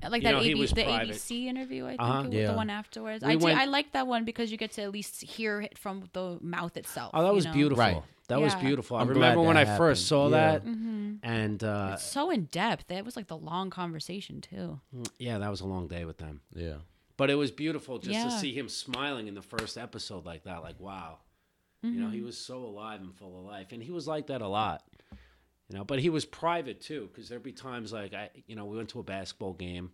Like You that know, AB, was the private. ABC interview, I think Uh-huh. it was Yeah. the one afterwards. We I do, I like that one because you get to at least hear it from the mouth itself. Oh, that was know? beautiful. Right. That was beautiful. I I'm glad remember when I first saw happened. that, Mm-hmm. and uh, So in depth. It was like the long conversation too. yeah, that was a long day with them. Yeah. But it was beautiful just Yeah. to see him smiling in the first episode like that. Like, wow, you know, he was so alive and full of life, and he was like that a lot. You know, but he was private too, because there'd be times like I, you know, we went to a basketball game,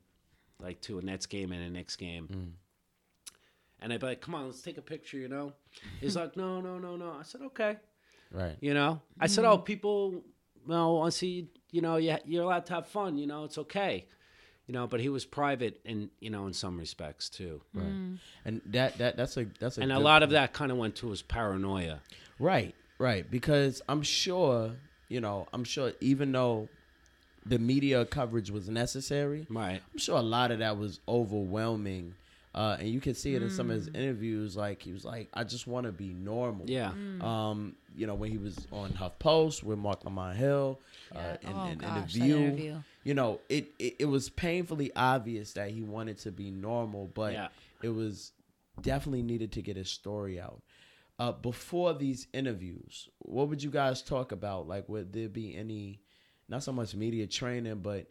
like to a Nets game and a Knicks game. Mm. And I'd be like, "Come on, let's take a picture," you know. He's like, "No, no, no, no." I said, "Okay." Right. You know, I said, "Oh, people, well, want to see, you know, you, you're allowed to have fun. You know, it's okay." You know, but he was private, in you know, in some respects too. Right. Mm. And that that that's a that's a And a good lot of that kind of went to his paranoia. Right, right. Because I'm sure, you know, I'm sure even though the media coverage was necessary. Right. I'm sure a lot of that was overwhelming. Uh, and you can see it in some of Mm. his interviews. Like he was like, "I just want to be normal." Yeah. Mm. Um, you know, when he was on HuffPost with Marc Lamont Hill, uh, in, Oh, in, in gosh, the View, interview. you know, it, it it was painfully obvious that he wanted to be normal, but Yeah. it was definitely needed to get his story out. Uh, before these interviews, what would you guys talk about? Like, would there be any, not so much media training, but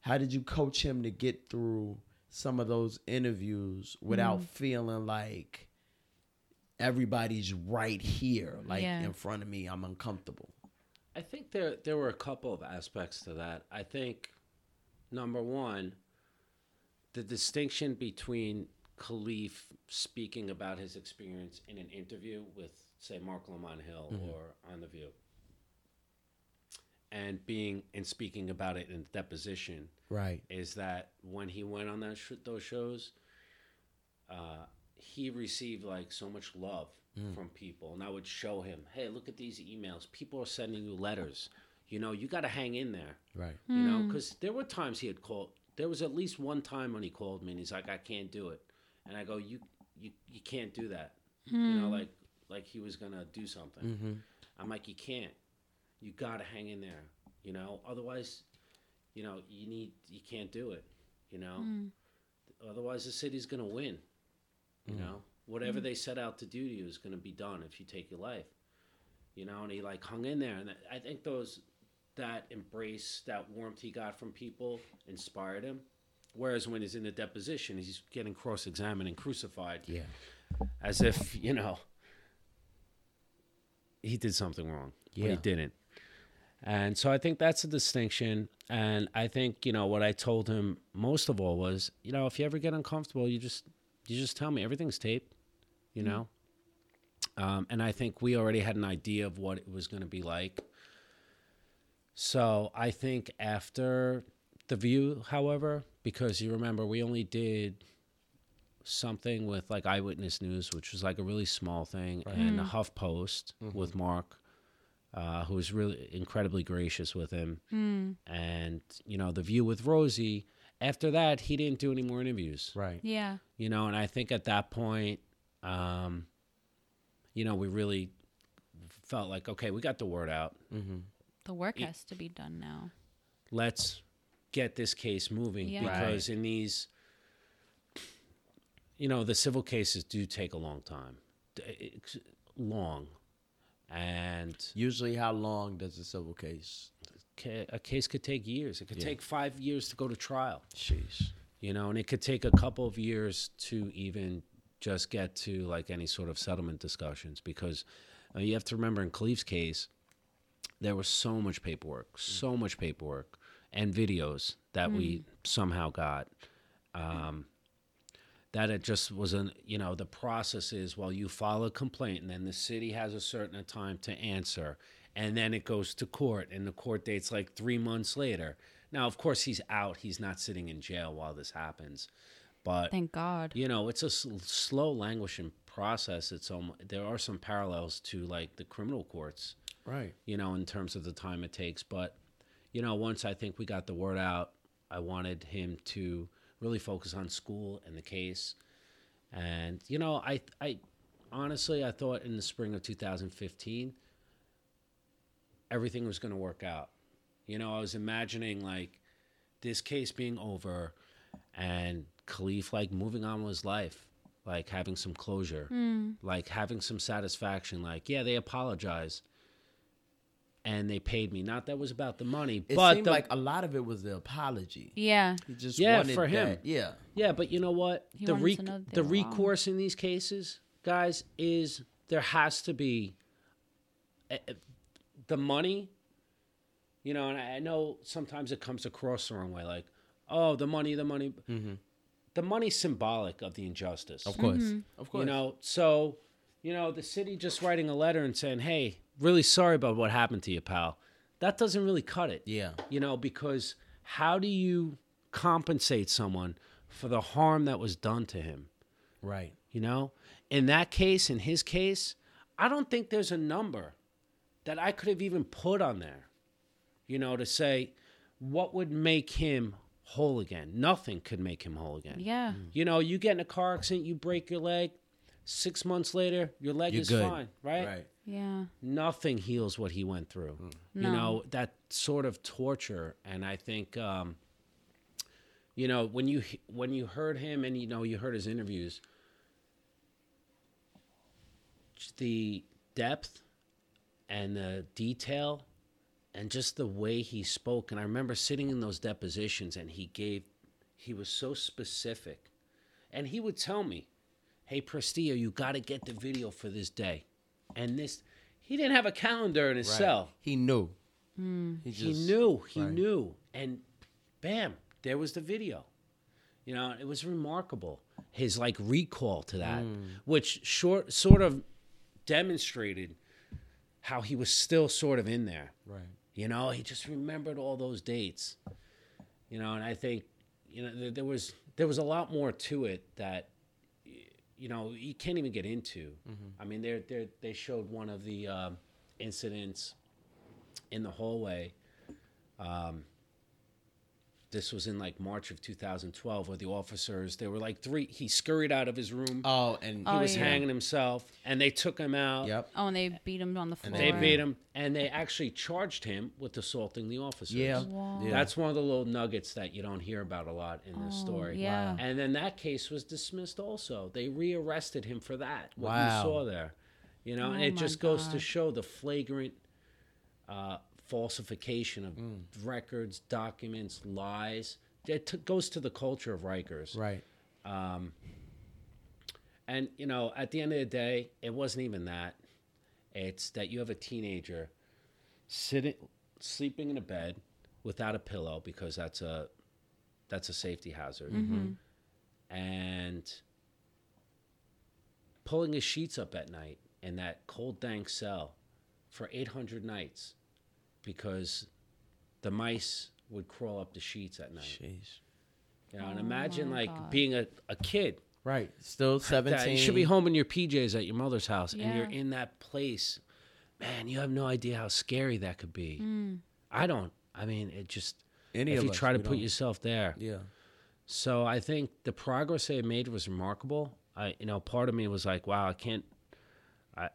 how did you coach him to get through some of those interviews without feeling like everybody's right here, like Yeah. in front of me? I'm uncomfortable. I think there there were a couple of aspects to that. I think number one, the distinction between Kalief speaking about his experience in an interview with, say, Marc Lamont Hill mm-hmm. or on The View, and being and speaking about it in deposition Right. is that when he went on that sh- those shows, uh, he received like so much love mm. from people, and I would show him, "Hey, look at these emails. People are sending you letters. You know, you got to hang in there. Right. You know, hmm. because there were times he had called. There was at least one time when he called me, and he's like, "I can't do it," and I go, "You, you, you can't do that." You know, hmm. like like he was gonna do something. Mm-hmm. I'm like, "You can't. You got to hang in there. You know, otherwise." you know, you need you can't do it, you know. Hmm. Otherwise, the city's gonna win. You mm. know, whatever hmm. they set out to do to you is gonna be done if you take your life. You know, and he like hung in there, and I think those that embrace, that warmth he got from people, inspired him. Whereas when he's in the deposition, he's getting cross-examined and crucified, Yeah. as if you know he did something wrong, but Yeah. he didn't. And so I think that's a distinction. And I think you know what I told him most of all was, you know, if you ever get uncomfortable, you just you just tell me everything's taped, you know. Um, and I think we already had an idea of what it was going to be like. So I think after the view, however, because you remember we only did something with like Eyewitness News, which was like a really small thing, and the Huff Post with Mark, uh, who was really incredibly gracious with him, and you know the View with Rosie. After that, he didn't do any more interviews Right. Yeah. you know and i think at that point um you know we really felt like okay we got the word out The work has to be done now. let's get this case moving Yeah. because in these you know the civil cases do take a long time. It's long. And Usually, how long does a civil case? a case could take years. It could take five years to go to trial. Sheesh. you know, and it could take a couple of years to even just get to like any sort of settlement discussions because uh, you have to remember in Kalief's case, there was so much paperwork, so much paperwork and videos that we somehow got. Um, that it just wasn't, you know, the process is well, you file a complaint and then the city has a certain time to answer. And then it goes to court and the court date's like three months later. Now, of course, he's out. He's not sitting in jail while this happens. But Thank God. you know, it's a s- slow, languishing process. It's um, there are some parallels to like the criminal courts, Right. you know, in terms of the time it takes. But you know, once I think we got the word out, I wanted him to really focus on school and the case. And you know, I I honestly I thought in the spring of 2015 everything was going to work out. You know, I was imagining like this case being over and Kalief like moving on with his life, like having some closure, hmm. like having some satisfaction. Like, yeah, they apologized and they paid me. Not that was about the money, It but seemed the, like a lot of it was the apology. Yeah. He just Yeah, wanted for him. that. Yeah. Yeah, but you know what? He the wanted to know the were wrong. recourse in these cases, guys, is there has to be eh, eh, the money. You know, and I I know sometimes it comes across the wrong way, like, oh, the money, the money. The money's symbolic of the injustice. Of course. Mm-hmm. Of course. You know, so you know, the city just writing a letter and saying, "Hey, really sorry about what happened to you, pal." That doesn't really cut it. Yeah. You know, because how do you compensate someone for the harm that was done to him? Right. You know, in that case, in his case, I don't think there's a number that I could have even put on there. You know, to say, what would make him whole again? Nothing could make him whole again. Yeah. You know, you get in a car accident, you break your leg. Six months later, your leg You're is good. fine, right? Right. Yeah. Nothing heals what he went through. You No. know that sort of torture, and I think, um, you know, when you when you heard him and you know you heard his interviews, the depth and the detail and just the way he spoke and i remember sitting in those depositions and he gave he was so specific and he would tell me hey prestia you got to get the video for this day and this he didn't have a calendar in his Right. cell He knew. He, he just- knew he right. knew and bam there was the video you know it was remarkable his like recall to that Mm. which short sort of demonstrated how he was still sort of in there Right. you know he just remembered all those dates you know and i think you know there, there was there was a lot more to it that y- you know you can't even get into. I mean they they they showed one of the um, incidents in the hallway. Um, this was in like march of 2012 where the officers there were like three he scurried out of his room Oh, and he Oh, was yeah. hanging himself and they took him out Yep. Oh, and they beat him on the floor. they beat him, and they actually charged him with assaulting the officers. Yeah. Wow. Yeah. That's one of the little nuggets that you don't hear about a lot in this Oh, story. yeah. And then that case was dismissed also. They rearrested him for that. What Wow. you saw there. You know, and Oh it my just goes to show the flagrant uh, falsification of Mm. records, documents, lies. It t- goes to the culture of Rikers. right. Um, and you know, at the end of the day, it wasn't even that. It's that you have a teenager sitting, sleeping in a bed without a pillow because that's a that's a safety hazard, mm-hmm. Mm-hmm. and pulling his sheets up at night in that cold, dank cell for 800 nights because the mice would crawl up the sheets at night. Jeez. You know, and Oh imagine my like God. being a, a kid Right. Still that seventeen. you should be home in your PJs at your mother's house, and you're in that place. Man, you have no idea how scary that could be. Mm. I don't. I mean, it just Any if of you us, try to put don't. yourself there. Yeah. So I think the progress they made was remarkable. I, you know, part of me was like, wow, I can't. I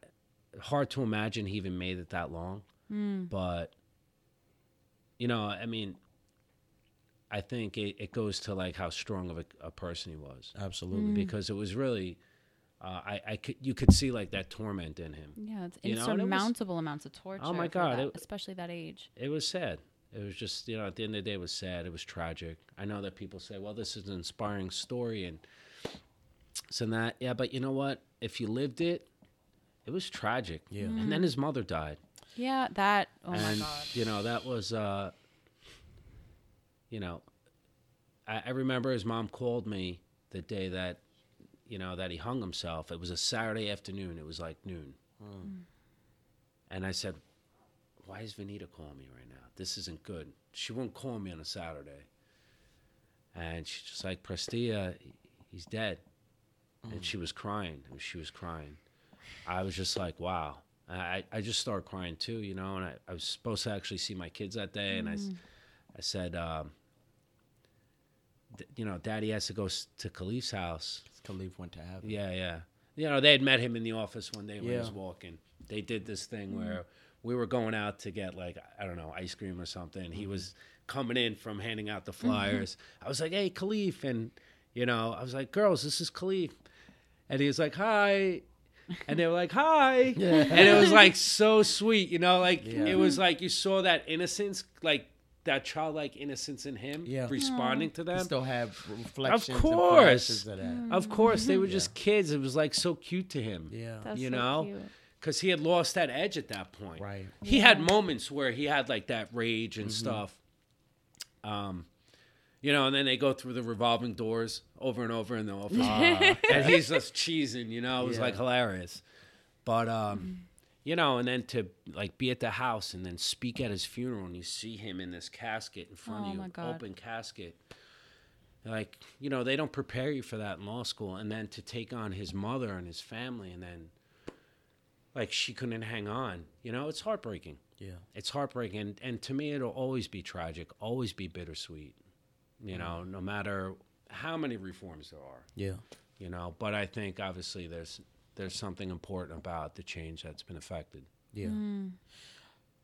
hard to imagine he even made it that long, Mm. but you know, I mean, I think it, it goes to like how strong of a, a person he was Absolutely. Mm. because it was really, uh, I, I could you could see like that torment in him. Yeah, it's You know, and it was- insurmountable amounts of torture. Oh my God, that- it- especially that age. It was sad. It was just you know at the end of the day it was sad. It was tragic. I know that people say, well, this is an inspiring story and so that yeah, but you know what? If you lived it, it was tragic. Yeah. And then his mother died. Yeah, that. Oh my and god. you know that was uh you know I, I remember his mom called me the day that you know that he hung himself. It was a saturday afternoon. It was like noon. And i said why is Venida calling me right now? This isn't good. She won't call me on a saturday. And she's just like prestia he's dead. And she was crying. She was crying. I was just like wow I, I just started crying too, you know, and I, I was supposed to actually see my kids that day, and I, mm. I said, um, d- you know, Daddy has to go s- to Kalief's house. Kalief went to heaven. Yeah, yeah. You know, they had met him in the office one day when he was walking. They did this thing mm. where we were going out to get like I don't know ice cream or something. He mm. was coming in from handing out the flyers. [LAUGHS] I was like, "Hey, Kalief," and you know, I was like, "Girls, this is Kalief," and he was like, "Hi." And they were like, "Hi," and it was like so sweet, you know. Like Yeah. it was like you saw that innocence, like that childlike innocence in him, Yeah. responding to You them. still have reflections. and course. of that. Of course, they were Yeah. just kids. It was like so cute to him. Yeah. That's you so know? cute. because he had lost that edge at that point. Right. He had moments where he had like that rage and Mm-hmm. stuff. Um, you know, and then they go through the revolving doors over and over in the office, [LAUGHS] and he's just cheesing. You know, it was Yeah. like hilarious. But um, you know, and then to like be at the house and then speak at his funeral, and you see him in this casket in front Oh, of you, open casket. Like you know, they don't prepare you for that in law school, and then to take on his mother and his family, and then like she couldn't hang on. You know, it's heartbreaking. Yeah. It's heartbreaking, and, and to me, it'll always be tragic, always be bittersweet. You know, no matter how many reforms there are. Yeah. You know, but I think obviously there's there's something important about the change that's been affected. Yeah. In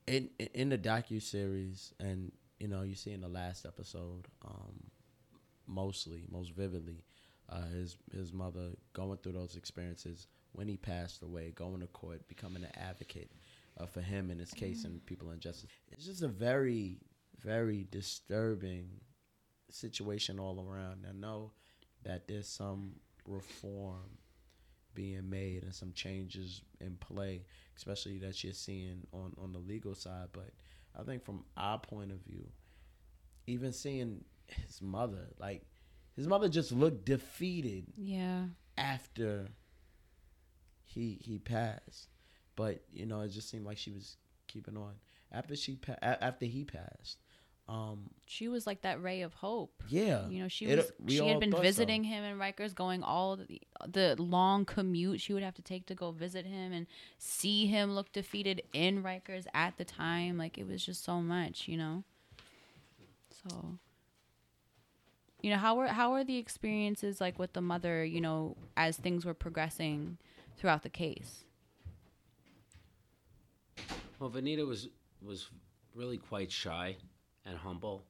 in- in the docu series, and you know, you see in the last episode, um, mostly, most vividly, uh, his his mother going through those experiences when he passed away, going to court, becoming an advocate uh, for him and his case and people in justice. It's just a very, very disturbing situation all around. I know that there's some reform being made and some changes in play, especially that you're seeing on, on the legal side. But I think from our point of view, even seeing his mother, like his mother just looked defeated Yeah. after he he passed. But you know, it just seemed like she was keeping on after she pa- after he passed. Um, She was like that ray of hope. yeah, You know, she It- was we she had been thought so. visiting him in Rikers, going all the, the long commute she would have to take to go visit him and see him look defeated in Rikers at the time. Like it was just so much, you know. So, you know, how were how were the experiences like with the mother? You know, as things were progressing throughout the case. Well, Venida was was really quite shy and humble.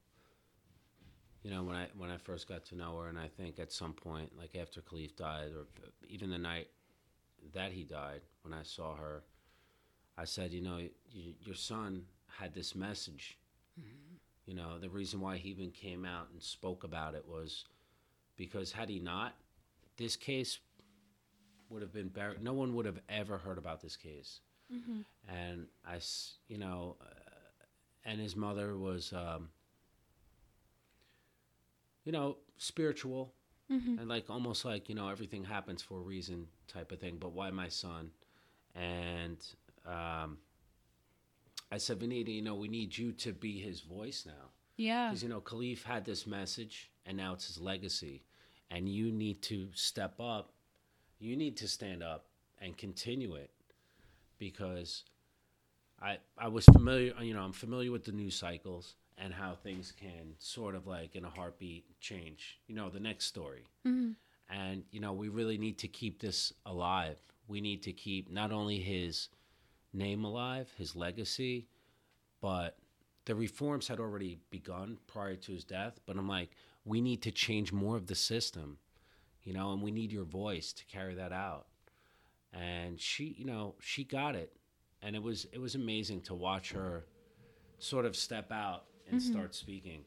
You know, when I when I first got to know her, and I think at some point, like after Kalief died, or even the night that he died, when I saw her, I said, you know, y your son had this message. Mm-hmm. You know, the reason why he even came out and spoke about it was because had he not, this case would have been buried. No one would have ever heard about this case mm-hmm. and I, you know, and his mother was, um, you know, spiritual, and like almost like you know everything happens for a reason type of thing. But why my son? And um, I said, Venida, you know, we need you to be his voice now. Yeah. Because, you know, Kalief had this message and now it's his legacy. And you need to step up. You need to stand up and continue it because I I was familiar, you know, I'm familiar with the news cycles and how things can sort of like in a heartbeat change. You know, the next story. Mm-hmm. And, you know, we really need to keep this alive. We need to keep not only his name alive, his legacy, but the reforms had already begun prior to his death. But I'm like, we need to change more of the system, you know, and we need your voice to carry that out. And she, you know, she got it, and it was it was amazing to watch her sort of step out and start speaking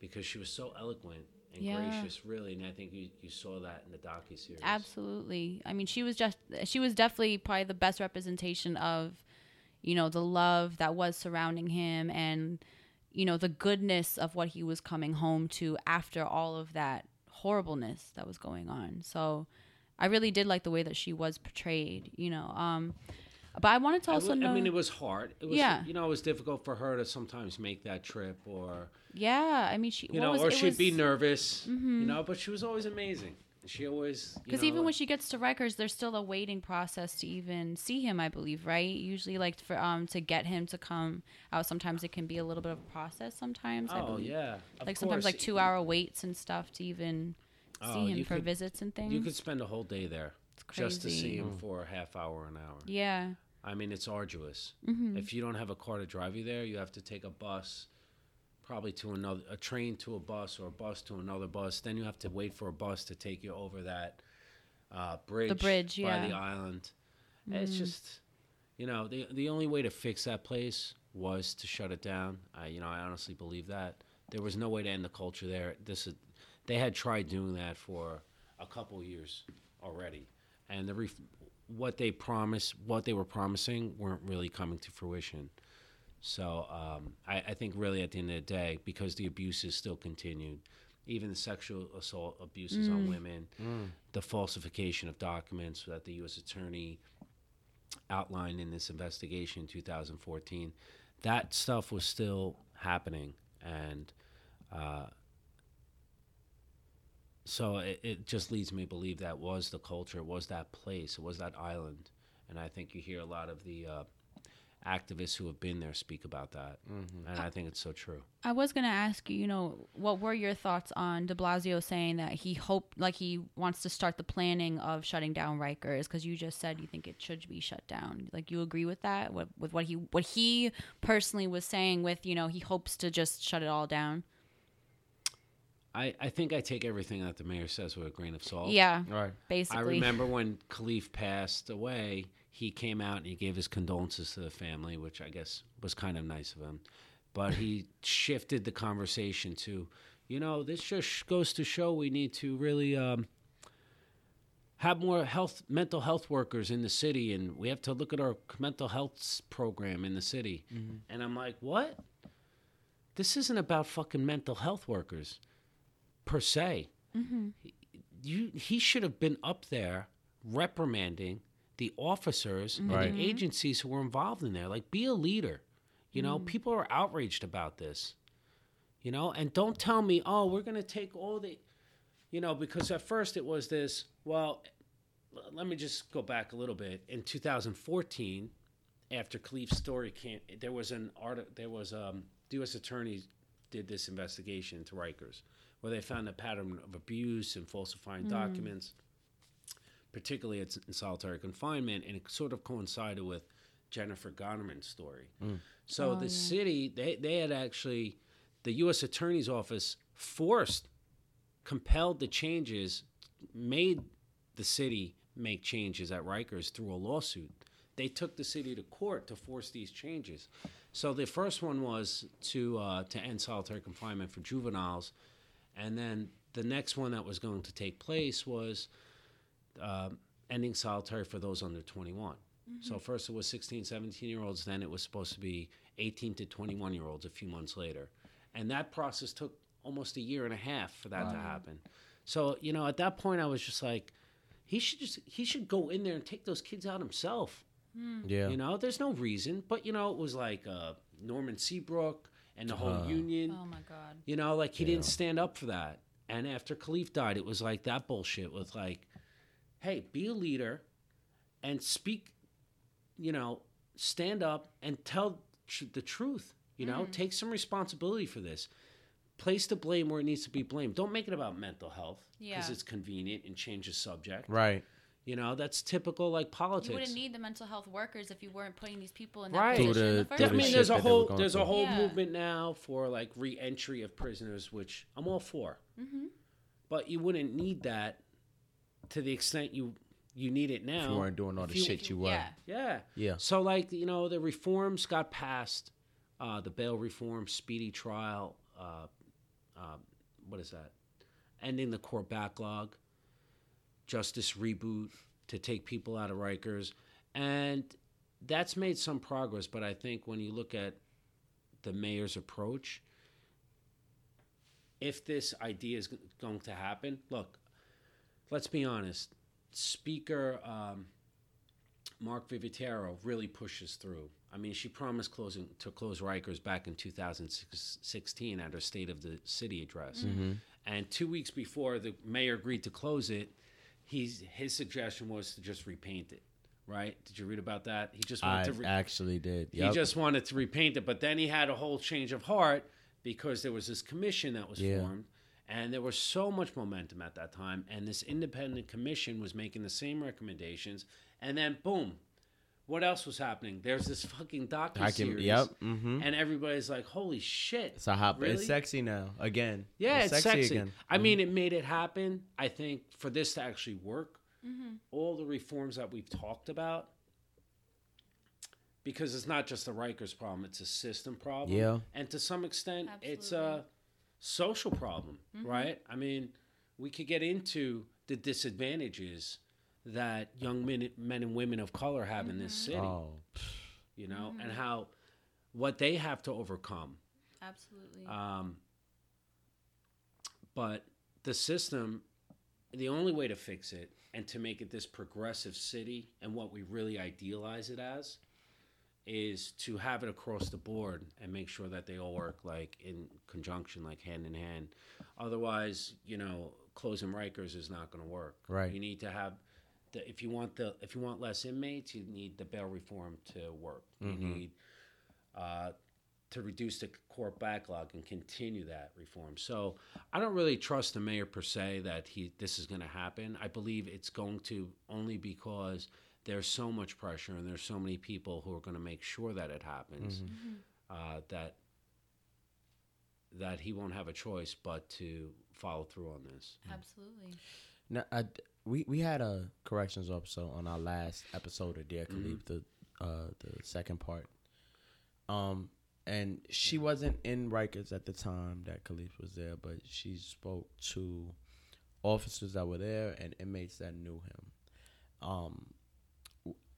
because she was so eloquent and Yeah. gracious, really. And I think you, you saw that in the docu series. Absolutely. I mean, she was just she was definitely probably the best representation of, you know, the love that was surrounding him and you know, the goodness of what he was coming home to after all of that horribleness that was going on. So, I really did like the way that she was portrayed, you know. Um but I wanted to I also w- know I mean, it was hard. It was, Yeah. you know, it was difficult for her to sometimes make that trip, or Yeah, I mean she you know, was, or she'd was, be nervous, you know. But she was always amazing. She always Because even when she gets to Rikers, there's still a waiting process to even see him. I believe, right? Usually, like for um to get him to come out, sometimes it can be a little bit of a process. Sometimes, I oh believe. yeah, of like sometimes like two hour waits and stuff to even Oh, see him for could- visits and things. You could spend a whole day there just to see him for a half hour, an hour. yeah, I mean, it's arduous. Mm-hmm. If you don't have a car to drive you there, you have to take a bus, probably to another, a train to a bus, or a bus to another bus. Then you have to wait for a bus to take you over that uh, bridge, bridge, by the yeah. Mm. island. It's just, you know, the the only way to fix that place was to shut it down. I, you know, I honestly believe that there was no way to end the culture there. This is, they had tried doing that for a couple years already, and the ref- what they promised, what they were promising, weren't really coming to fruition. So um, I, I think really at the end of the day, because the abuses still continued, even the sexual assault abuses on women, the falsification of documents that the U.S. attorney outlined in this investigation in 2014, that stuff was still happening, and uh, so it, it just leads me to believe that was the culture, was that place, was that island, and I think you hear a lot of the uh, activists who have been there speak about that, and I think it's so true. I was gonna ask you, you know, what were your thoughts on De Blasio saying that he hoped, like, he wants to start the planning of shutting down Rikers? Because you just said you think it should be shut down. Like, you agree with that? With, with what he what he personally was saying, with you know, he hopes to just shut it all down. I, I think I take everything that the mayor says with a grain of salt. Yeah, Right. basically. I remember when Kalief passed away, he came out and he gave his condolences to the family, which I guess was kind of nice of him. But he shifted the conversation to, you know, this just goes to show we need to really um, have more health, mental health workers in the city, and we have to look at our mental health program in the city. And I'm like, what? This isn't about fucking mental health workers per se mm-hmm. you he should have been up there reprimanding the officers and the mm-hmm. agencies who were involved in there. Like, be a leader. You know, mm-hmm. people are outraged about this. You know, and don't tell me, oh, we're going to take all the, you know, because at first it was this. Well, l- let me just go back a little bit. In 2014, after Kalief's story came, there was an art. There was um, the U.S. attorney did this investigation into Rikers, where they found a pattern of abuse and falsifying documents, particularly it's in solitary confinement, and it sort of coincided with Jennifer Gonnerman's story. So the city, they they had actually, the U.S. attorney's office forced, compelled the changes, made the city make changes at Rikers through a lawsuit. They took the city to court to force these changes. So the first one was to uh, to end solitary confinement for juveniles, and then the next one that was going to take place was um ending solitary for those under 21. So first it was 16, 17 year olds, then it was supposed to be 18 to 21 year olds a few months later. And that process took almost a year and a half for that to happen. So, you know, at that point I was just like, he should just he should go in there and take those kids out himself. Yeah. You know, there's no reason. But you know, it was like uh, Norman Seabrook and the whole Uh. union. oh my god. You know, like he Yeah. didn't stand up for that. And after Kalief died, it was like that bullshit with like, hey, be a leader and speak, you know, stand up and tell tr- the truth. You know, Mm. take some responsibility for this. Place the blame where it needs to be blamed. Don't make it about mental health because Yeah. it's convenient and change the subject. Right. You know, that's typical like politics. You wouldn't need the mental health workers if you weren't putting these people in that Through position in the- the first through I mean, there's a that they were whole going there's a whole Yeah. movement now for like re-entry of prisoners, which I'm all for. Mm-hmm. But you wouldn't need that to the extent you you need it now. If you weren't doing all the you- shit you were. Yeah. Yeah. Yeah. So like you know the reforms got passed, uh, the bail reform, speedy trial, uh, uh, what is that? Ending the court backlog, justice reboot to take people out of Rikers, and that's made some progress. But I think when you look at the mayor's approach, if this idea is going to happen, look, let's be honest. Speaker um, Mark-Viverito really pushes through. I mean, she promised closing to close Rikers back in 2016 at her State of the City address, and two weeks before the mayor agreed to close it, he's his suggestion was to just repaint it. Right? Did you read about that? He just wanted I to re- actually did. he just wanted to repaint it, but then he had a whole change of heart because there was this commission that was Yeah. formed, and there was so much momentum at that time, and this independent commission was making the same recommendations, and then boom, what else was happening? There's this fucking docu series. Yep. Mm-hmm. and everybody's like, "Holy shit!" It's a hot. Really? It's sexy now. Again. Yeah, it's, sexy. again. I mean, it made it happen. I think for this to actually work, Mm-hmm. all the reforms that we've talked about, because it's not just the Rikers problem; it's a system problem. Yeah. and to some extent, it's a social problem, Mm-hmm. right? I mean, we could get into the disadvantages that young men, men and women of color have in this Mm-hmm. city, Oh. you know, and how what they have to overcome. Absolutely. Um, but the system, the only way to fix it and to make it this progressive city and what we really idealize it as is to have it across the board and make sure that they all work like in conjunction, like hand in hand. Otherwise, you know, closing Rikers is not going to work. Right. You need to have the, if you want the if you want less inmates, you need the bail reform to work. Mm-hmm. You need uh, to reduce the court backlog and continue that reform. So I don't really trust the mayor per se that he this is going to happen. I believe it's going to only because there's so much pressure and there's so many people who are going to make sure that it happens uh, that that he won't have a choice but to follow through on this. Absolutely. No, I, we we had a corrections officer on our last episode of Dear Kalief, the uh, the second part. Um, and she wasn't in Rikers at the time that Kalief was there, but she spoke to officers that were there and inmates that knew him. Um,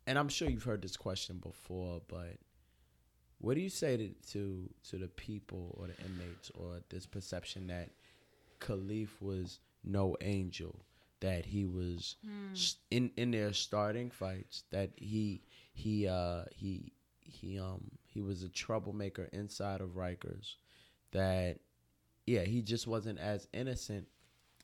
and I'm sure you've heard this question before, but what do you say to to, to the people or the inmates or this perception that Kalief was no angel, that he was s- in in their starting fights, that he he uh he he um he was a troublemaker inside of Rikers, that yeah he just wasn't as innocent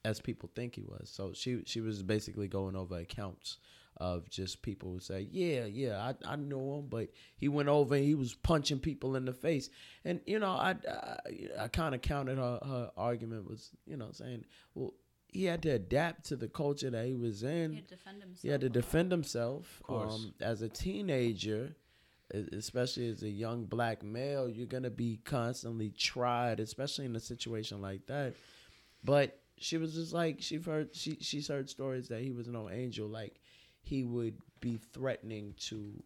as people think he was. So she she was basically going over accounts of just people who say, yeah, yeah, I, I know him, but he went over and he was punching people in the face. And, you know, I, I, I kind of counted her, her argument was, you know, saying, well, he had to adapt to the culture that he was in. He had to defend himself. He had to defend himself. course. Um, as a teenager, especially as a young black male, you're gonna be constantly tried, especially in a situation like that. But she was just like she've heard she she's heard stories that he was no angel. Like he would be threatening to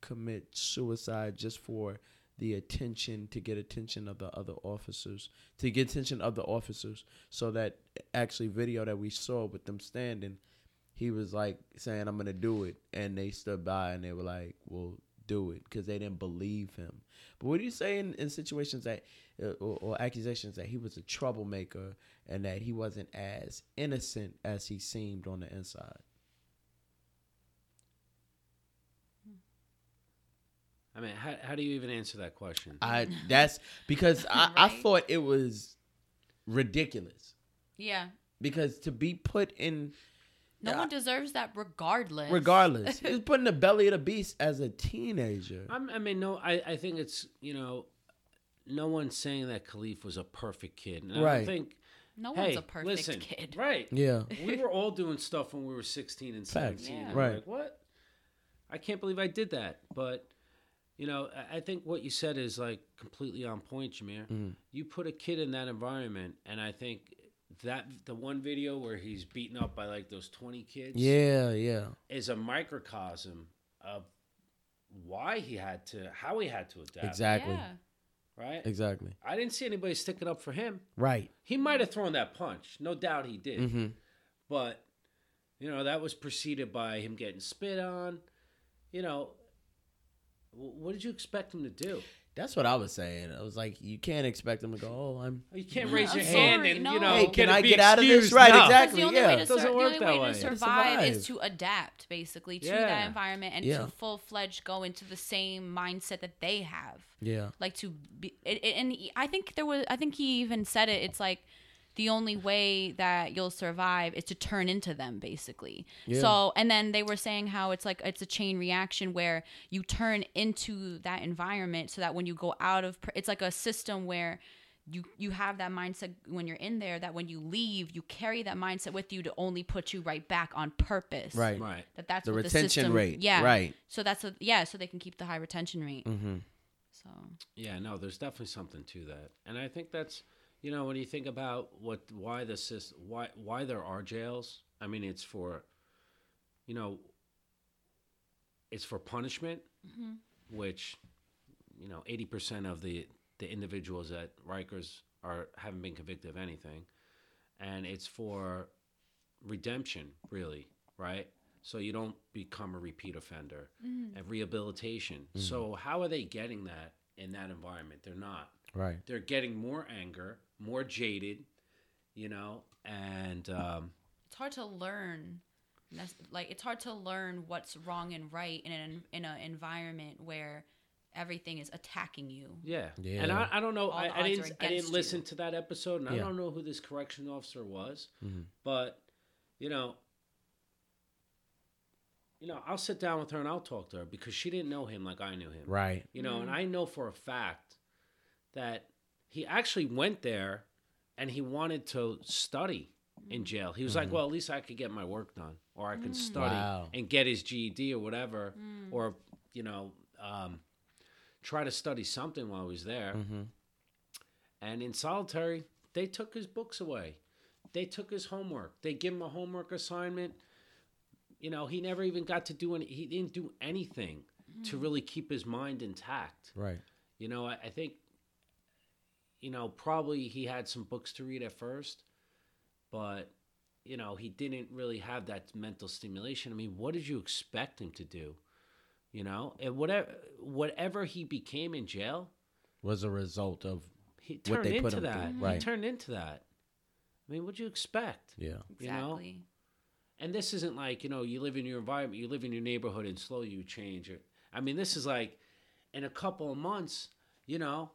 commit suicide just for the attention to get attention of the other officers to get attention of the officers. So that actually video that we saw with them standing he was like saying i'm gonna do it. And they stood by and they were like well do it because they didn't believe him. But what do you say in, in situations that uh, or, or accusations that he was a troublemaker and that he wasn't as innocent as he seemed on the inside I mean, how, how do you even answer that question? i that's because I, I thought it was ridiculous Yeah. because to be put in No one deserves that regardless. regardless [LAUGHS] he was put in the belly of the beast as a teenager I'm, I mean, no, I, I think it's, you know, no one's saying that Kalief was a perfect kid. And I Right. don't think, No hey, one's a perfect listen, kid. Right. yeah we were all doing stuff when we were 16 and Facts. 17. Yeah. Right. Like, what? I can't believe I did that. But, you know, I- I think what you said is like completely on point, Jameer. Mm. You put a kid in that environment, and I think that the one video where he's beaten up by like those 20 kids yeah yeah is a microcosm of why he had to, how he had to adapt. exactly Yeah. Right? exactly I didn't see anybody sticking up for him. right He might have thrown that punch. No doubt he did. mm-hmm. But, you know, that was preceded by him getting spit on. You know, wh- what did you expect him to do? That's what I was saying. I was like, you can't expect them to go, oh, I'm. Oh, you can't Yeah, raise I'm your hand sorry, and, no. you know, Hey, can can I get out of this? Right, No. exactly. the only yeah. way to, Doesn't sur- the only that way way. to To survive, is to adapt, basically, to Yeah. that environment and Yeah. to full fledged go into the same mindset that they have. Yeah. Like to be, it, it- and I think there was, I think he even said it. It's like the only way that you'll survive is to turn into them, basically. Yeah. So, and then they were saying how it's like it's a chain reaction where you turn into that environment, so that when you go out of, it's like a system where you you have that mindset when you're in there that when you leave you carry that mindset with you to only put you right back on purpose Right. Right. that that's The what retention system, rate. yeah Right. so that's a yeah so they can keep the high retention rate Mm-hmm. so Yeah, no, there's definitely something to that, and I think that's you know when you think about what why the system why why there are jails. I mean, it's for you know it's for punishment, mm-hmm. which you know eighty percent of the the individuals at Rikers are haven't been convicted of anything, and it's for redemption, really, right? So you don't become a repeat offender mm-hmm. and rehabilitation. Mm-hmm. So how are they getting that in that environment? They're not. Right. They're getting more anger, more jaded, you know, and um, it's hard to learn like it's hard to learn what's wrong and right in an in an environment where everything is attacking you yeah, Yeah. And I, I don't know. I, I didn't. I didn't listen you. to that episode, and I don't know who this correction officer was, Mhm. but you know, you know, I'll sit down with her and I'll talk to her because she didn't know him like I knew him. Right. You know, and I know for a fact that he actually went there and he wanted to study in mm. jail. He was like, mm. well, at least I could get my work done or I could mm. study Wow. and get his GED or whatever, or, you know, um, try to study something while he was there. Mm-hmm. And in solitary, they took his books away. They took his homework. They give him a homework assignment. You know, he never even got to do any. He didn't do anything to really keep his mind intact. Right. You know, I, I think, you know, probably he had some books to read at first, but, you know, he didn't really have that mental stimulation. I mean, what did you expect him to do? You know, and whatever whatever he became in jail, Was a result of he What turned they put into him that. through, right. He turned into that. I mean, what'd you expect? yeah. You know? Exactly. And this isn't like, you know, you live in your environment, you live in your neighborhood and slowly you change it. I mean, this is like in a couple of months, you know,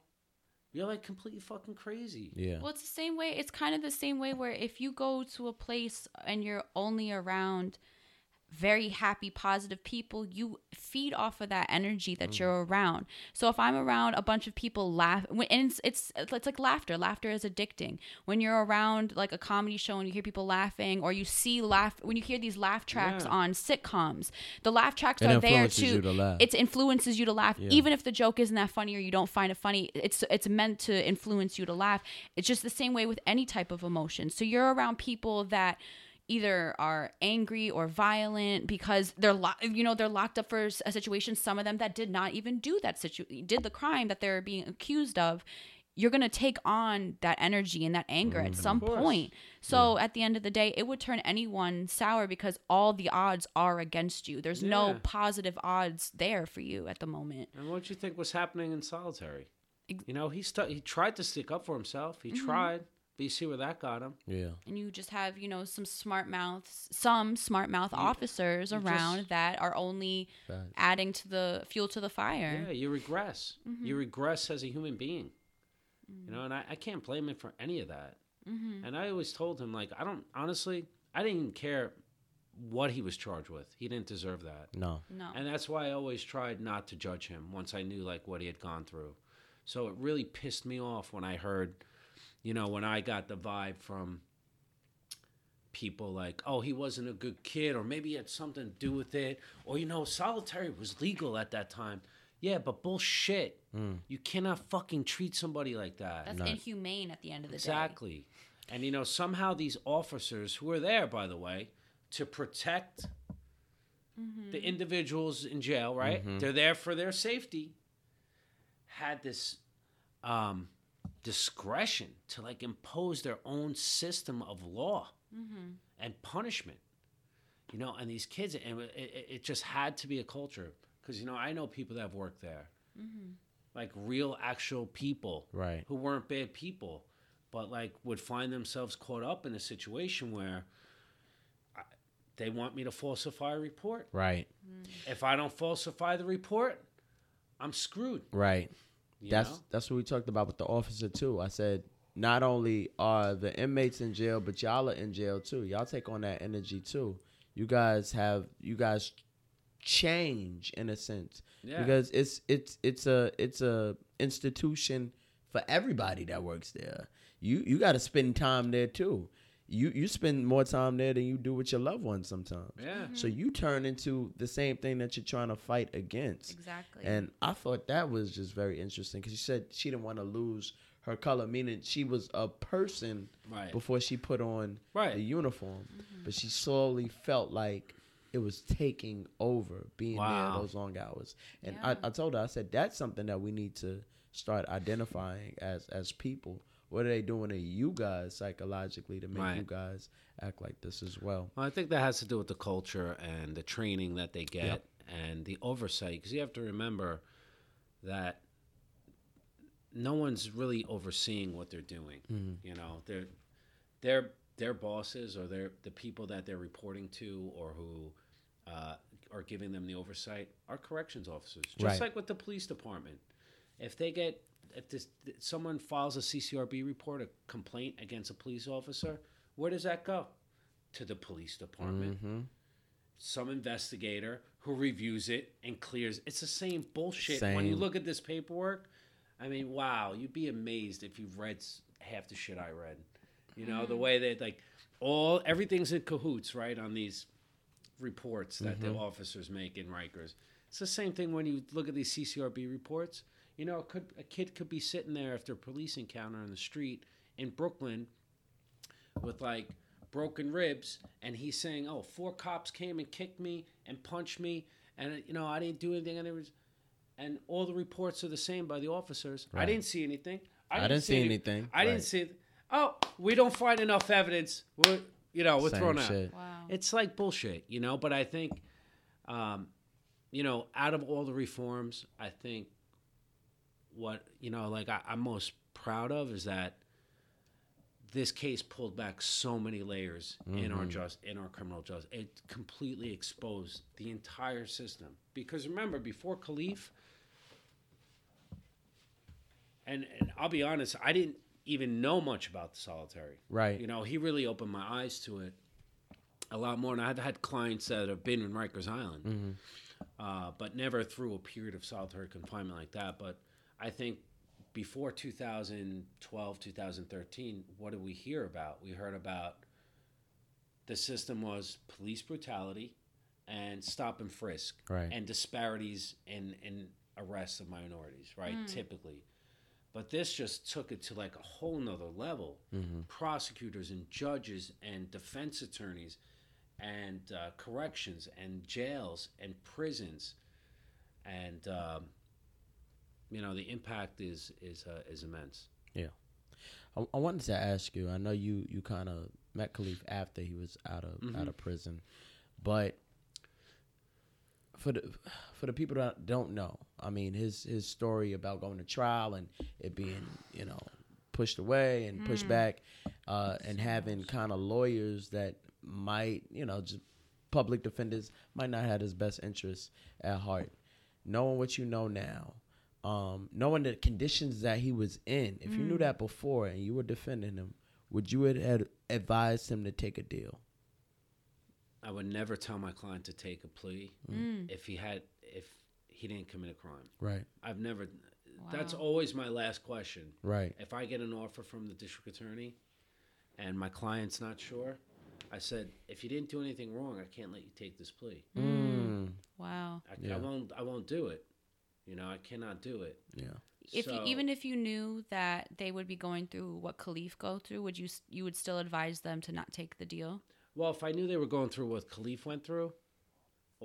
you're like completely fucking crazy. Yeah. Well, it's the same way. It's kind of the same way where if you go to a place and you're only around very happy, positive people, you feed off of that energy that mm. you're around. So if I'm around a bunch of people laugh, and it's, it's it's like laughter. Laughter is addicting. When you're around like a comedy show and you hear people laughing, or you see laugh when you hear these laugh tracks Yeah. on sitcoms, the laugh tracks It are there influences to to it influences you to laugh Yeah. even if the joke isn't that funny or you don't find it funny it's it's meant to influence you to laugh it's just the same way with any type of emotion so you're around people that either are angry or violent because they're lo- you know they're locked up for a situation some of them that did not even do that situ- did the crime that they're being accused of you're going to take on that energy and that anger at mm, some point. So at the end of the day, it would turn anyone sour because all the odds are against you. There's no positive odds there for you at the moment. And what do you think was happening in solitary? You know, he stu- he tried to stick up for himself. He mm-hmm. tried, but you see where that got him. Yeah. And you just have, you know, some smart mouths, some smart mouth officers you around just- that are only Facts. adding to the fuel to the fire. Yeah, you regress. You mm-hmm. regress as a human being. You know, mm. and I, I can't blame him for any of that. Mm-hmm. And I always told him, like, I don't, honestly, I didn't even care what he was charged with. He didn't deserve that. No. No. And that's why I always tried not to judge him once I knew, like, what he had gone through. So it really pissed me off when I heard, you know, when I got the vibe from people like, oh, he wasn't a good kid, or maybe he had something to do with it, or, you know, solitary was legal at that time. Yeah, but bullshit. Hmm. You cannot fucking treat somebody like that. That's inhumane at the end of the day. Exactly. And you know, somehow these officers who are there, by the way, to protect mm-hmm. the individuals in jail, right? Mm-hmm. They're there for their safety. Had this um, discretion to like impose their own system of law mm-hmm. and punishment. You know, and these kids, and it, it, it just had to be a culture because you know I know people that have worked there, mm-hmm. like real actual people, Right. who weren't bad people, but like would find themselves caught up in a situation where I, they want me to falsify a report. Right. Mm. If I don't falsify the report, I'm screwed. Right. You That's know? that's what we talked about with the officer too. I said not only are the inmates in jail, but y'all are in jail too. Y'all take on that energy too. You guys have you guys change in a sense Yeah. because it's it's it's a it's a institution for everybody that works there. You you got to spend time there too. You you spend more time there than you do with your loved ones sometimes. yeah. Mm-hmm. So you turn into the same thing that you're trying to fight against. Exactly. And I thought that was just very interesting because she said she didn't want to lose her color, meaning she was a person Right. before she put on Right. the uniform. Mm-hmm. But she slowly felt like it was taking over being Wow. there those long hours. And Yeah. I, I told her, I said, that's something that we need to start identifying as as people. What are they doing to you guys psychologically to make Right. you guys act like this as well? Well, I think that has to do with the culture and the training that they get and the oversight. Because you have to remember that no one's really overseeing what they're doing. Mm-hmm. You know, they're their their bosses or their the people that they're reporting to or who uh, are giving them the oversight are corrections officers. Just Right. like with the police department, if they get if this someone files a CCRB report, a complaint against a police officer, where does that go? To the police department. Mm-hmm. some investigator who reviews it and clears. It's the same bullshit. When you look at this paperwork, I mean, wow, you'd be amazed if you've read half the shit I read. You know, the way that like all everything's in cahoots, right, on these reports that the officers make in Rikers. It's the same thing when you look at these CCRB reports. You know, could a kid could be sitting there after a police encounter on the street in Brooklyn with like broken ribs, and he's saying, "Oh, four cops came and kicked me and punched me, and you know I didn't do anything." And there was, and all the reports are the same by the officers. I didn't see anything. I didn't see anything. I didn't Right. see. Oh, we don't find enough evidence. We're, you know, we're Same thrown out. Wow. It's like bullshit, you know. But I think, um, you know, out of all the reforms, I think what you know, like I, I'm most proud of is that this case pulled back so many layers in our just in our criminal justice. It completely exposed the entire system. Because remember, before Kalief, and, and I'll be honest, I didn't even know much about the solitary. Right. You know, he really opened my eyes to it a lot more. And I've had clients that have been in Rikers Island, uh, but never through a period of solitary confinement like that. But I think before 2012, 2013, what did we hear about? We heard about the system was police brutality and stop and frisk Right. and disparities in, in arrests of minorities, right? Typically. But this just took it to like a whole nother level. Prosecutors and judges and defense attorneys and uh, corrections and jails and prisons. And, um, you know, the impact is, is, uh, is immense. Yeah, I, I wanted to ask you. I know you you kind of met Kalief after he was out of Mm-hmm. out of prison, but for the for the people that don't know, I mean his his story about going to trial and it being you know pushed away and pushed back, uh, and having kind of lawyers that might you know just public defenders might not have his best interests at heart. Knowing what you know now, um, knowing the conditions that he was in, if you knew that before and you were defending him, would you have ad- advised him to take a deal? I would never tell my client to take a plea Mm. if he had, if he didn't commit a crime. Right, I've never, Wow. that's always my last question. right, If I get an offer from the district attorney and my client's not sure, I said, if you didn't do anything wrong, I can't let you take this plea. mm, Wow. I, Yeah. I won't. I won't do it. You know, I cannot do it. yeah, If you, even if you knew that they would be going through what Kalief go through, would you you would still advise them to not take the deal? Well, if I knew they were going through what Kalief went through,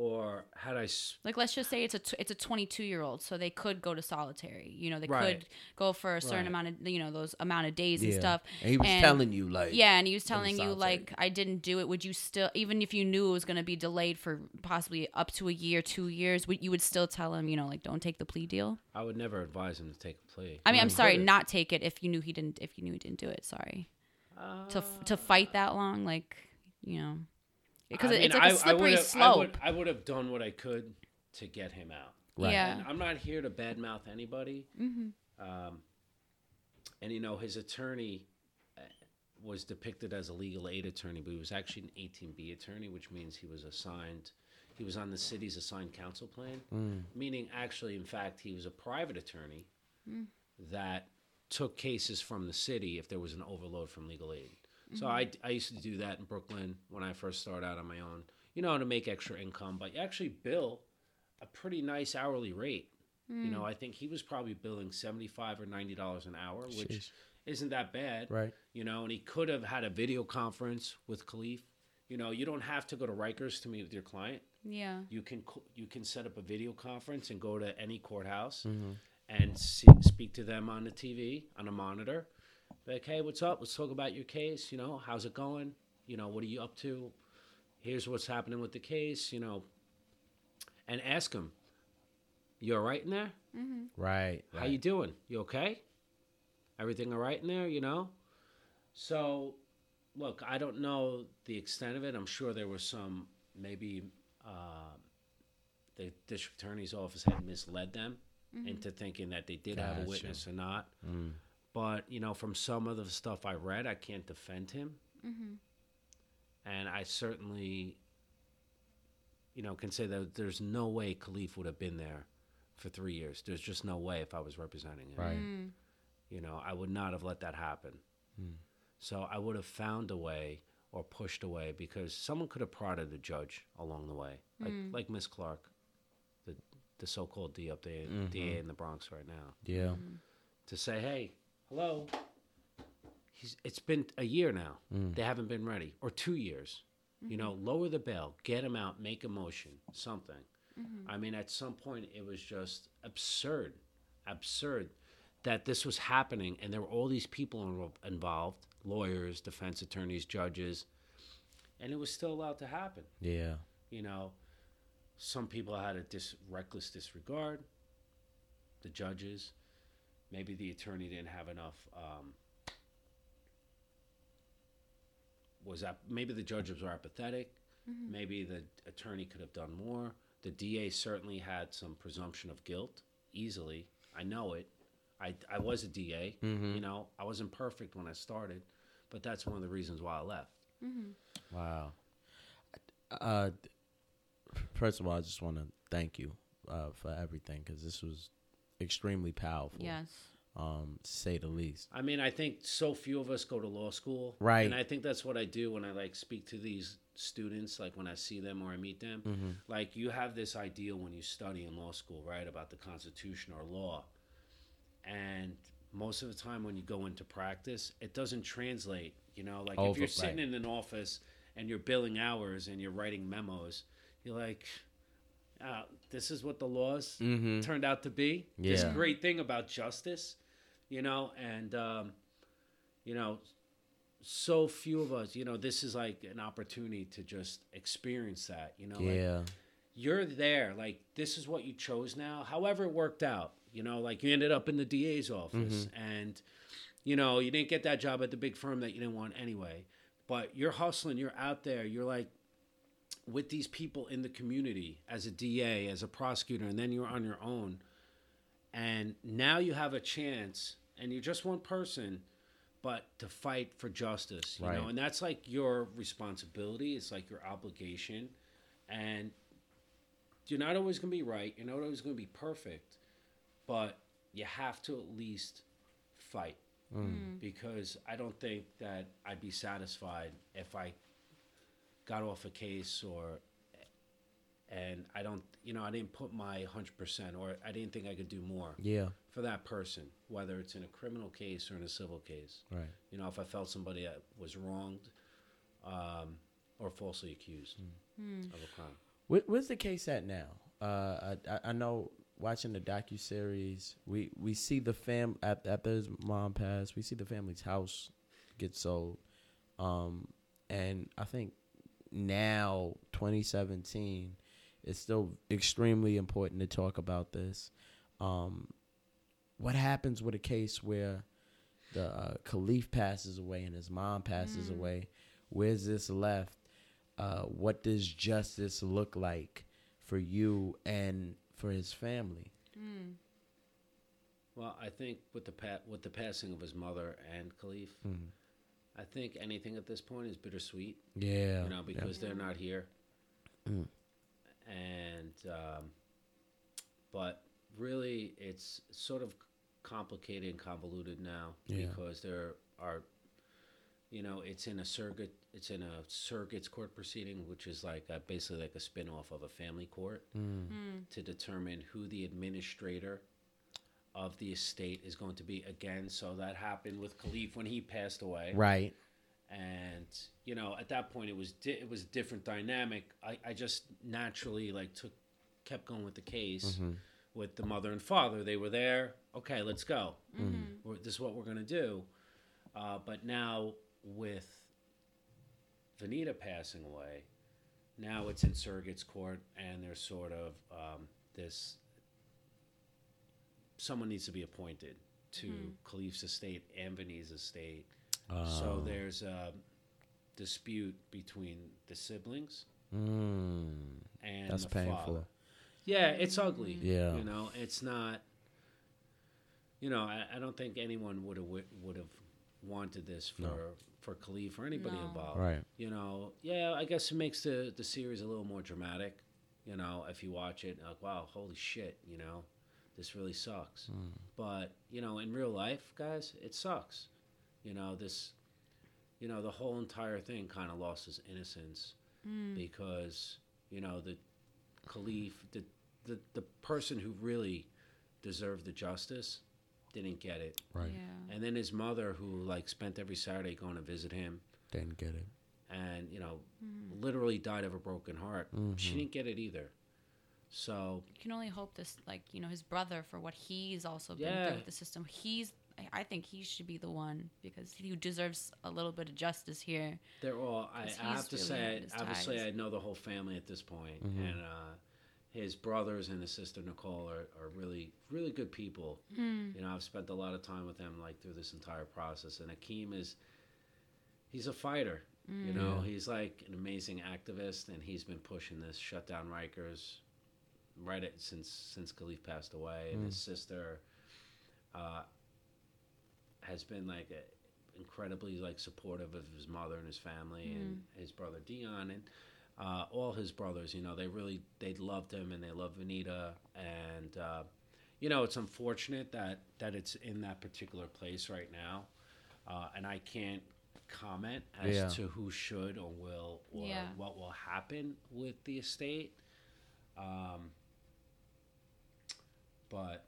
or had I, s- Like let's just say it's a t- it's a 22 year old, so they could go to solitary. You know, they Right. could go for a certain Right. amount of you know those amount of days and stuff. And he was And- telling you like, Yeah, and he was telling you like I didn't do it. Would you still, even if you knew it was going to be delayed for possibly up to a year, two years, would you would still tell him, you know, like don't take the plea deal? I would never advise him to take a plea. I mean, I'm He sorry, could've. not take it if you knew he didn't. If you knew he didn't do it, sorry. to f- to fight that long, like you know, because I it's mean, like a slippery would've- I slope. I would have done what I could to get him out. Right. Yeah. And I'm not here to badmouth anybody. Mm-hmm. Um, and you know, his attorney uh, was depicted as a legal aid attorney, but he was actually an 18B attorney, which means he was assigned. He was on the city's assigned counsel plan, meaning actually, in fact, he was a private attorney that took cases from the city if there was an overload from legal aid. So I, I used to do that in Brooklyn when I first started out on my own, you know, to make extra income, but you actually bill a pretty nice hourly rate. You know, I think he was probably billing seventy-five or ninety dollars an hour, which Sheesh. isn't that bad, Right. You know, and he could have had a video conference with Kalief. You know, you don't have to go to Rikers to meet with your client. yeah, You can you can set up a video conference and go to any courthouse Mm-hmm. and see, speak to them on the TV on a monitor. Like, hey, what's up? Let's talk about your case. You know, how's it going? You know, what are you up to? Here's what's happening with the case. You know, and ask them, you all right in there? right, How you doing? You okay? Everything all right in there? You know. So, look, I don't know the extent of it. I'm sure there was some maybe uh, the district attorney's office had misled them into thinking that they did have a witness or not. Mm. But you know, from some of the stuff I read, I can't defend him, mm-hmm. and I certainly you know, can say that there's no way Kalief would have been there for three years. There's just no way if I was representing him. Right. Mm. You know, I would not have let that happen. Hmm. So I would have found a way or pushed away because someone could have prodded the judge along the way, like mm. like Miss Clark, the the so-called D up there, DA in the Bronx right now, Yeah. Mm-hmm. to say, "Hey, hello." He's, it's been a year now. Mm. They haven't been ready, or two years. You know, mm-hmm. lower the bail, get him out, make a motion, something. Mm-hmm. I mean, at some point, it was just absurd, absurd that this was happening, and there were all these people involved lawyers, defense attorneys, judges and it was still allowed to happen. Yeah. You know, some people had a dis- reckless disregard. The judges, maybe the attorney didn't have enough. Um, was that maybe the judges were apathetic? Maybe the attorney could have done more. The DA certainly had some presumption of guilt easily. I know it. I, I was a DA. You know, I wasn't perfect when I started, but that's one of the reasons why I left. Wow. Uh, first of all, I just want to thank you uh, for everything because this was extremely powerful. Yes. Um, to say the least. I mean, I think so few of us go to law school. Right. And I think that's what I do when I like speak to these students, like when I see them or I meet them. Mm-hmm. Like you have this ideal when you study in law school, right, about the Constitution or law. And most of the time when you go into practice, it doesn't translate. You know, like if you're sitting right. in an office and you're billing hours and you're writing memos, you're like, uh, this is what the laws Mm-hmm. turned out to be. This great thing about justice, you know, and um, you know, so few of us, you know, this is like an opportunity to just experience that, you know, like Yeah. you're there, like this is what you chose now. However, it worked out, you know, like you ended up in the DA's office, and you know, you didn't get that job at the big firm that you didn't want anyway. But you're hustling, you're out there, you're like with these people in the community as a DA, as a prosecutor, and then you're on your own. And now you have a chance, and you're just one person, but to fight for justice, you Right. know, and that's like your responsibility. It's like your obligation, and you're not always going to be right. You're not always going to be perfect, but you have to at least fight mm. Mm. because I don't think that I'd be satisfied if I got off a case or and I don't you know I didn't put my 100% or I didn't think I could do more Yeah. for that person whether it's in a criminal case or in a civil case Right. you know if I felt somebody that was wronged um, or falsely accused of a crime Where, where's the case at now? Uh, I, I I know watching the docu series, we we see the fam at after his mom passed, we see the family's house get sold, um, and I think now 2017, it's still extremely important to talk about this. Um, what happens with a case where the uh, Kalief passes away and his mom passes away? Where's this left? Uh, what does justice look like for you and for his family? well I think with the pa- with the passing of his mother and Kalief I think anything at this point is bittersweet Yeah, you know, because they're not here. Mm. And, um, but really, it's sort of complicated and convoluted now Yeah. because there are, you know, it's in a surrogate, it's in a surrogate's court proceeding, which is like a, basically like a spin off of a family court mm. Mm. to determine who the administrator of the estate is going to be again. So that happened with Kalief when he passed away. Right. and you know at that point it was di- it was a different dynamic. I, I just naturally like took kept going with the case with the mother and father. They were there. Okay let's go. We're- this is what we're going to do. Uh, but now with Venida passing away now it's in surrogate's court and there's sort of um, this someone needs to be appointed to Kalief's estate and Venida's estate so Oh. there's a dispute between the siblings Mm, and that's the painful. father. Yeah, it's ugly. Yeah. you know, it's not. You know, I, I don't think anyone would have would have wanted this for No. for Kalief or anybody No. involved. Right. You know, yeah, I guess it makes the the series a little more dramatic. You know, if you watch it, like, wow, holy shit, you know, this really sucks. Mm. But you know, in real life, guys, it sucks. You know, this, you know, the whole entire thing kind of lost its innocence Mm. because you know the Kalief, the the the person who really deserved the justice, didn't get it. Right. Yeah. And then his mother, who like spent every Saturday going to visit him, Didn't get it. and you know, Mm. literally died of a broken heart. She Mhm. didn't get it either. So You can only hope this, like you know, his brother for what he's also been Yeah. through with the system. He's, I- I think he should be the one because he deserves a little bit of justice here. they're all. I, 'Cause I have to really say, had obviously, ties. I know the whole family at this point, Mhm. and uh, his brothers and his sister Nicole are, are really, really good people. Mm. You know, I've spent a lot of time with them like through this entire process, and Akeem is. He's a fighter. You know, he's like an amazing activist, and he's been pushing this shut down Rikers right at, since since Kalief passed away, and his sister uh, has been like a, incredibly like supportive of his mother and his family, and his brother Dion, and uh, all his brothers. You know, they really they loved him, and they love Venida, and uh, you know, it's unfortunate that that it's in that particular place right now, uh, and I can't comment as Yeah. to who should or will or Yeah. what will happen with the estate. Um, but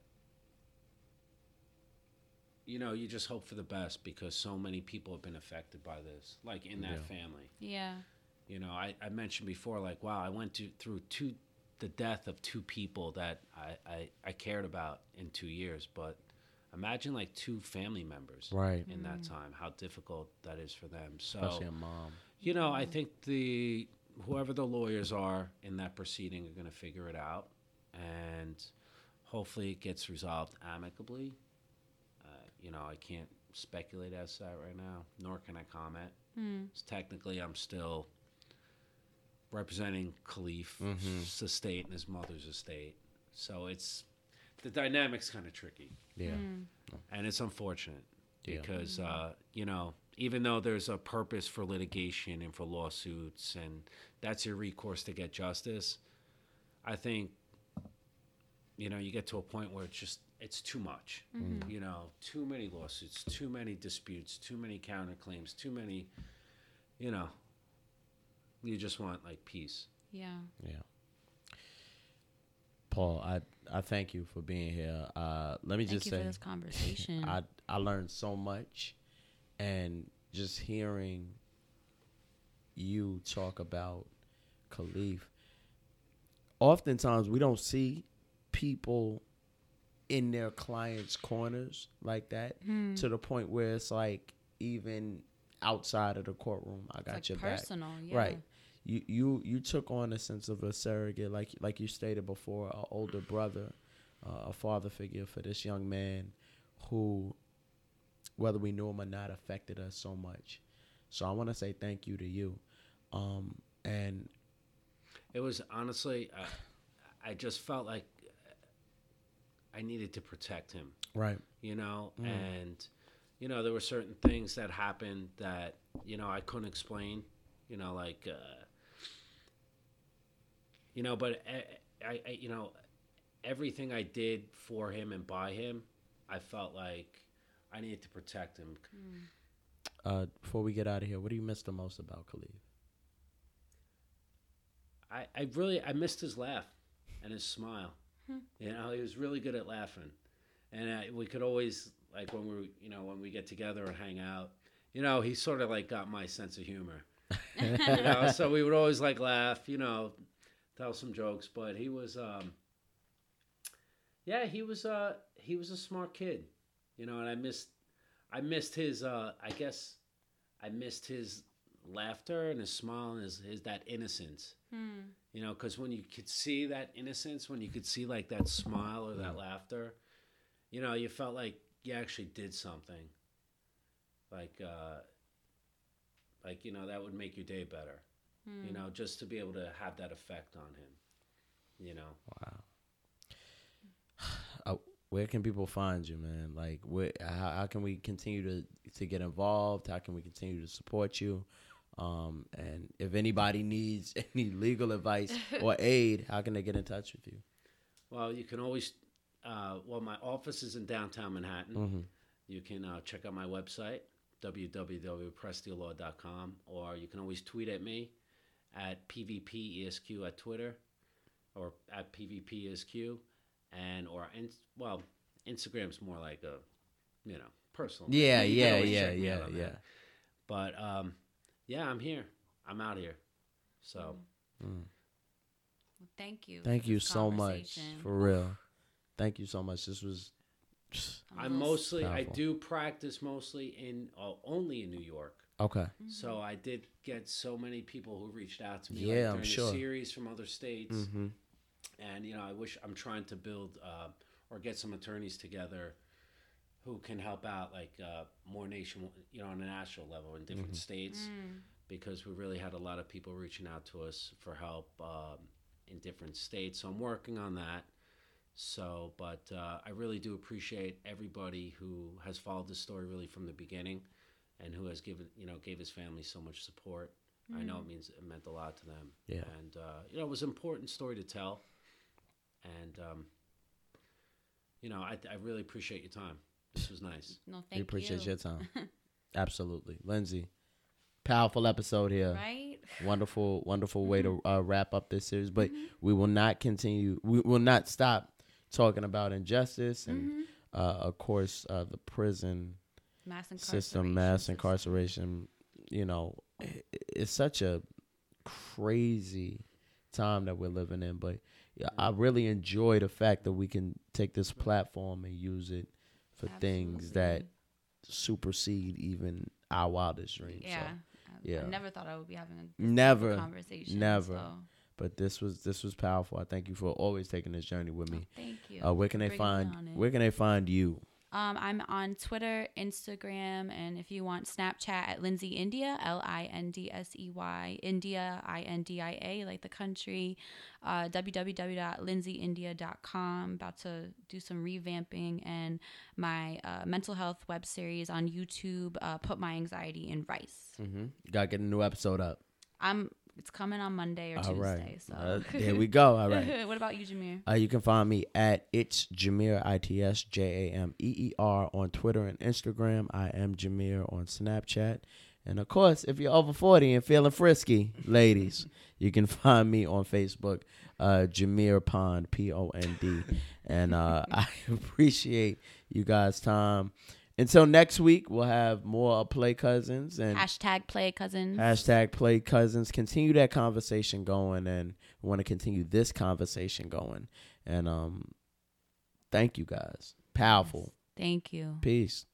you know, you just hope for the best because so many people have been affected by this, like in that Yeah. family. Yeah. You know, I, I mentioned before, like, wow, I went to, through two, the death of two people that I, I, I cared about in two years. But imagine like two family members Right. in that mm. time, how difficult that is for them. So, Especially a mom. you know, I think the whoever the lawyers are in that proceeding are going to figure it out, and hopefully it gets resolved amicably. Uh, you know, I can't speculate as to that right now, nor can I comment. Mm. 'Cause technically, I'm still representing Kalief's Mhm. estate and his mother's estate, so it's the dynamic's kind of tricky Yeah. Mm. and it's unfortunate Yeah. because uh, you know even though there's a purpose for litigation and for lawsuits and that's your recourse to get justice i think you know you get to a point where it's just it's too much you know too many lawsuits too many disputes too many counterclaims too many you know you just want like peace Yeah. Yeah. Paul, I I thank you for being here. Uh, let me Thank just you say, for this conversation. [LAUGHS] I I learned so much, and just hearing you talk about Kalief. Oftentimes, we don't see people in their clients' corners like that Hmm. to the point where it's like even outside of the courtroom, I got it's your like back. personal. Yeah. Right. You you you took on a sense of a surrogate, like like you stated before, an older brother, uh, a father figure for this young man, who, whether we knew him or not, affected us so much. So I want to say thank you to you, um, and It was honestly, uh, I just felt like I needed to protect him, right, you know, Mm. and you know there were certain things that happened that you know I couldn't explain, you know, like uh, you know, but I, I, I, you know, everything I did for him and by him, I felt like I needed to protect him. uh, before we get out of here, what do you miss the most about Kalief? I, I really I missed his laugh and his smile. You know, he was really good at laughing, and uh, we could always like when we you know when we get together and hang out. You know, he sort of like got my sense of humor. [LAUGHS] you know, so we would always like laugh. You know, tell some jokes, but he was um. Yeah, he was uh he was a smart kid, you know, and I missed I missed his uh I guess I missed his laughter and his smile and his, his that innocence Hmm. You know because when you could see that innocence when you could see like that smile or that laughter you know you felt like you actually did something like uh like you know that would make your day better you know just to be able to have that effect on him you know Wow. [SIGHS] Uh, where can people find you, man? Like, where, how, how can we continue to to get involved? How can we continue to support you? Um, and if anybody needs [LAUGHS] any legal advice [LAUGHS] or aid, how can they get in touch with you? Well, you can always. Uh, well, my office is in downtown Manhattan. Mm-hmm. You can uh, check out my website www.prestialaw.com, or you can always tweet at me at pvpesq at Twitter, or at pvpesq, and or in, well, Instagram's more like a, you know, personal. Yeah, yeah, yeah, check me out yeah, yeah. But um, yeah, I'm here. I'm out here. So Thank you. Thank you so much for real. Thank you so much. This was [SIGHS] I'm I a little- mostly I do practice mostly in oh, only in New York. okay. So I did get so many people who reached out to me Yeah, like, I'm sure. the series from other states, Mm-hmm. and you know I wish I'm trying to build uh, or get some attorneys together who can help out like uh, more nation you know on a national level in different states Mm. because we really had a lot of people reaching out to us for help um, in different states. So I'm working on that. So, but uh, I really do appreciate everybody who has followed this story really from the beginning, and who has given you know gave his family so much support. I know it means it meant a lot to them. Yeah. and uh, you know it was an important story to tell, and um, you know I, I really appreciate your time. This was nice. No, thank you. We appreciate you. your time. [LAUGHS] Absolutely. Lindsey, powerful episode here. Right? Wonderful, wonderful way to uh, wrap up this series. But Mm-hmm. we will not continue, we will not stop talking about injustice and, Mm-hmm. uh, of course, uh, the prison Mass system, mass incarceration. You know, i- it's such a crazy time that we're living in. But yeah, I really enjoy the fact that we can take this platform and use it for things that supersede even our wildest dreams. Yeah. So, yeah. I never thought I would be having a never. conversation. never. so, But this was this was powerful. I thank you for always taking this journey with me. Thank you. Uh, where can they find. Where can they find you? Um, I'm on Twitter, Instagram, and if you want Snapchat at Lindsey India, L I N D S E Y, India, I N D I A, like the country. Uh, www.lindseyindia.com. About to do some revamping and my uh, mental health web series on YouTube. Uh, Put my anxiety in rice. Mm-hmm. Got to get a new episode up. I'm. It's coming on Monday or All Tuesday. right. So Uh, there [LAUGHS] we go. All right. [LAUGHS] what about you, Jameer? Uh, you can find me at it's Jameer I T S J A M E E R on Twitter and Instagram. I am Jameer on Snapchat. And of course, if you're over 40 and feeling frisky, ladies, [LAUGHS] you can find me on Facebook, uh, Jameer Pond, P O N D. And uh, I appreciate you guys' time. Until next week, we'll have more Play Cousins and Hashtag play cousins. Hashtag play cousins. Continue that conversation going, and we want to continue this conversation going. And um, thank you guys. Powerful. Thank you. Peace.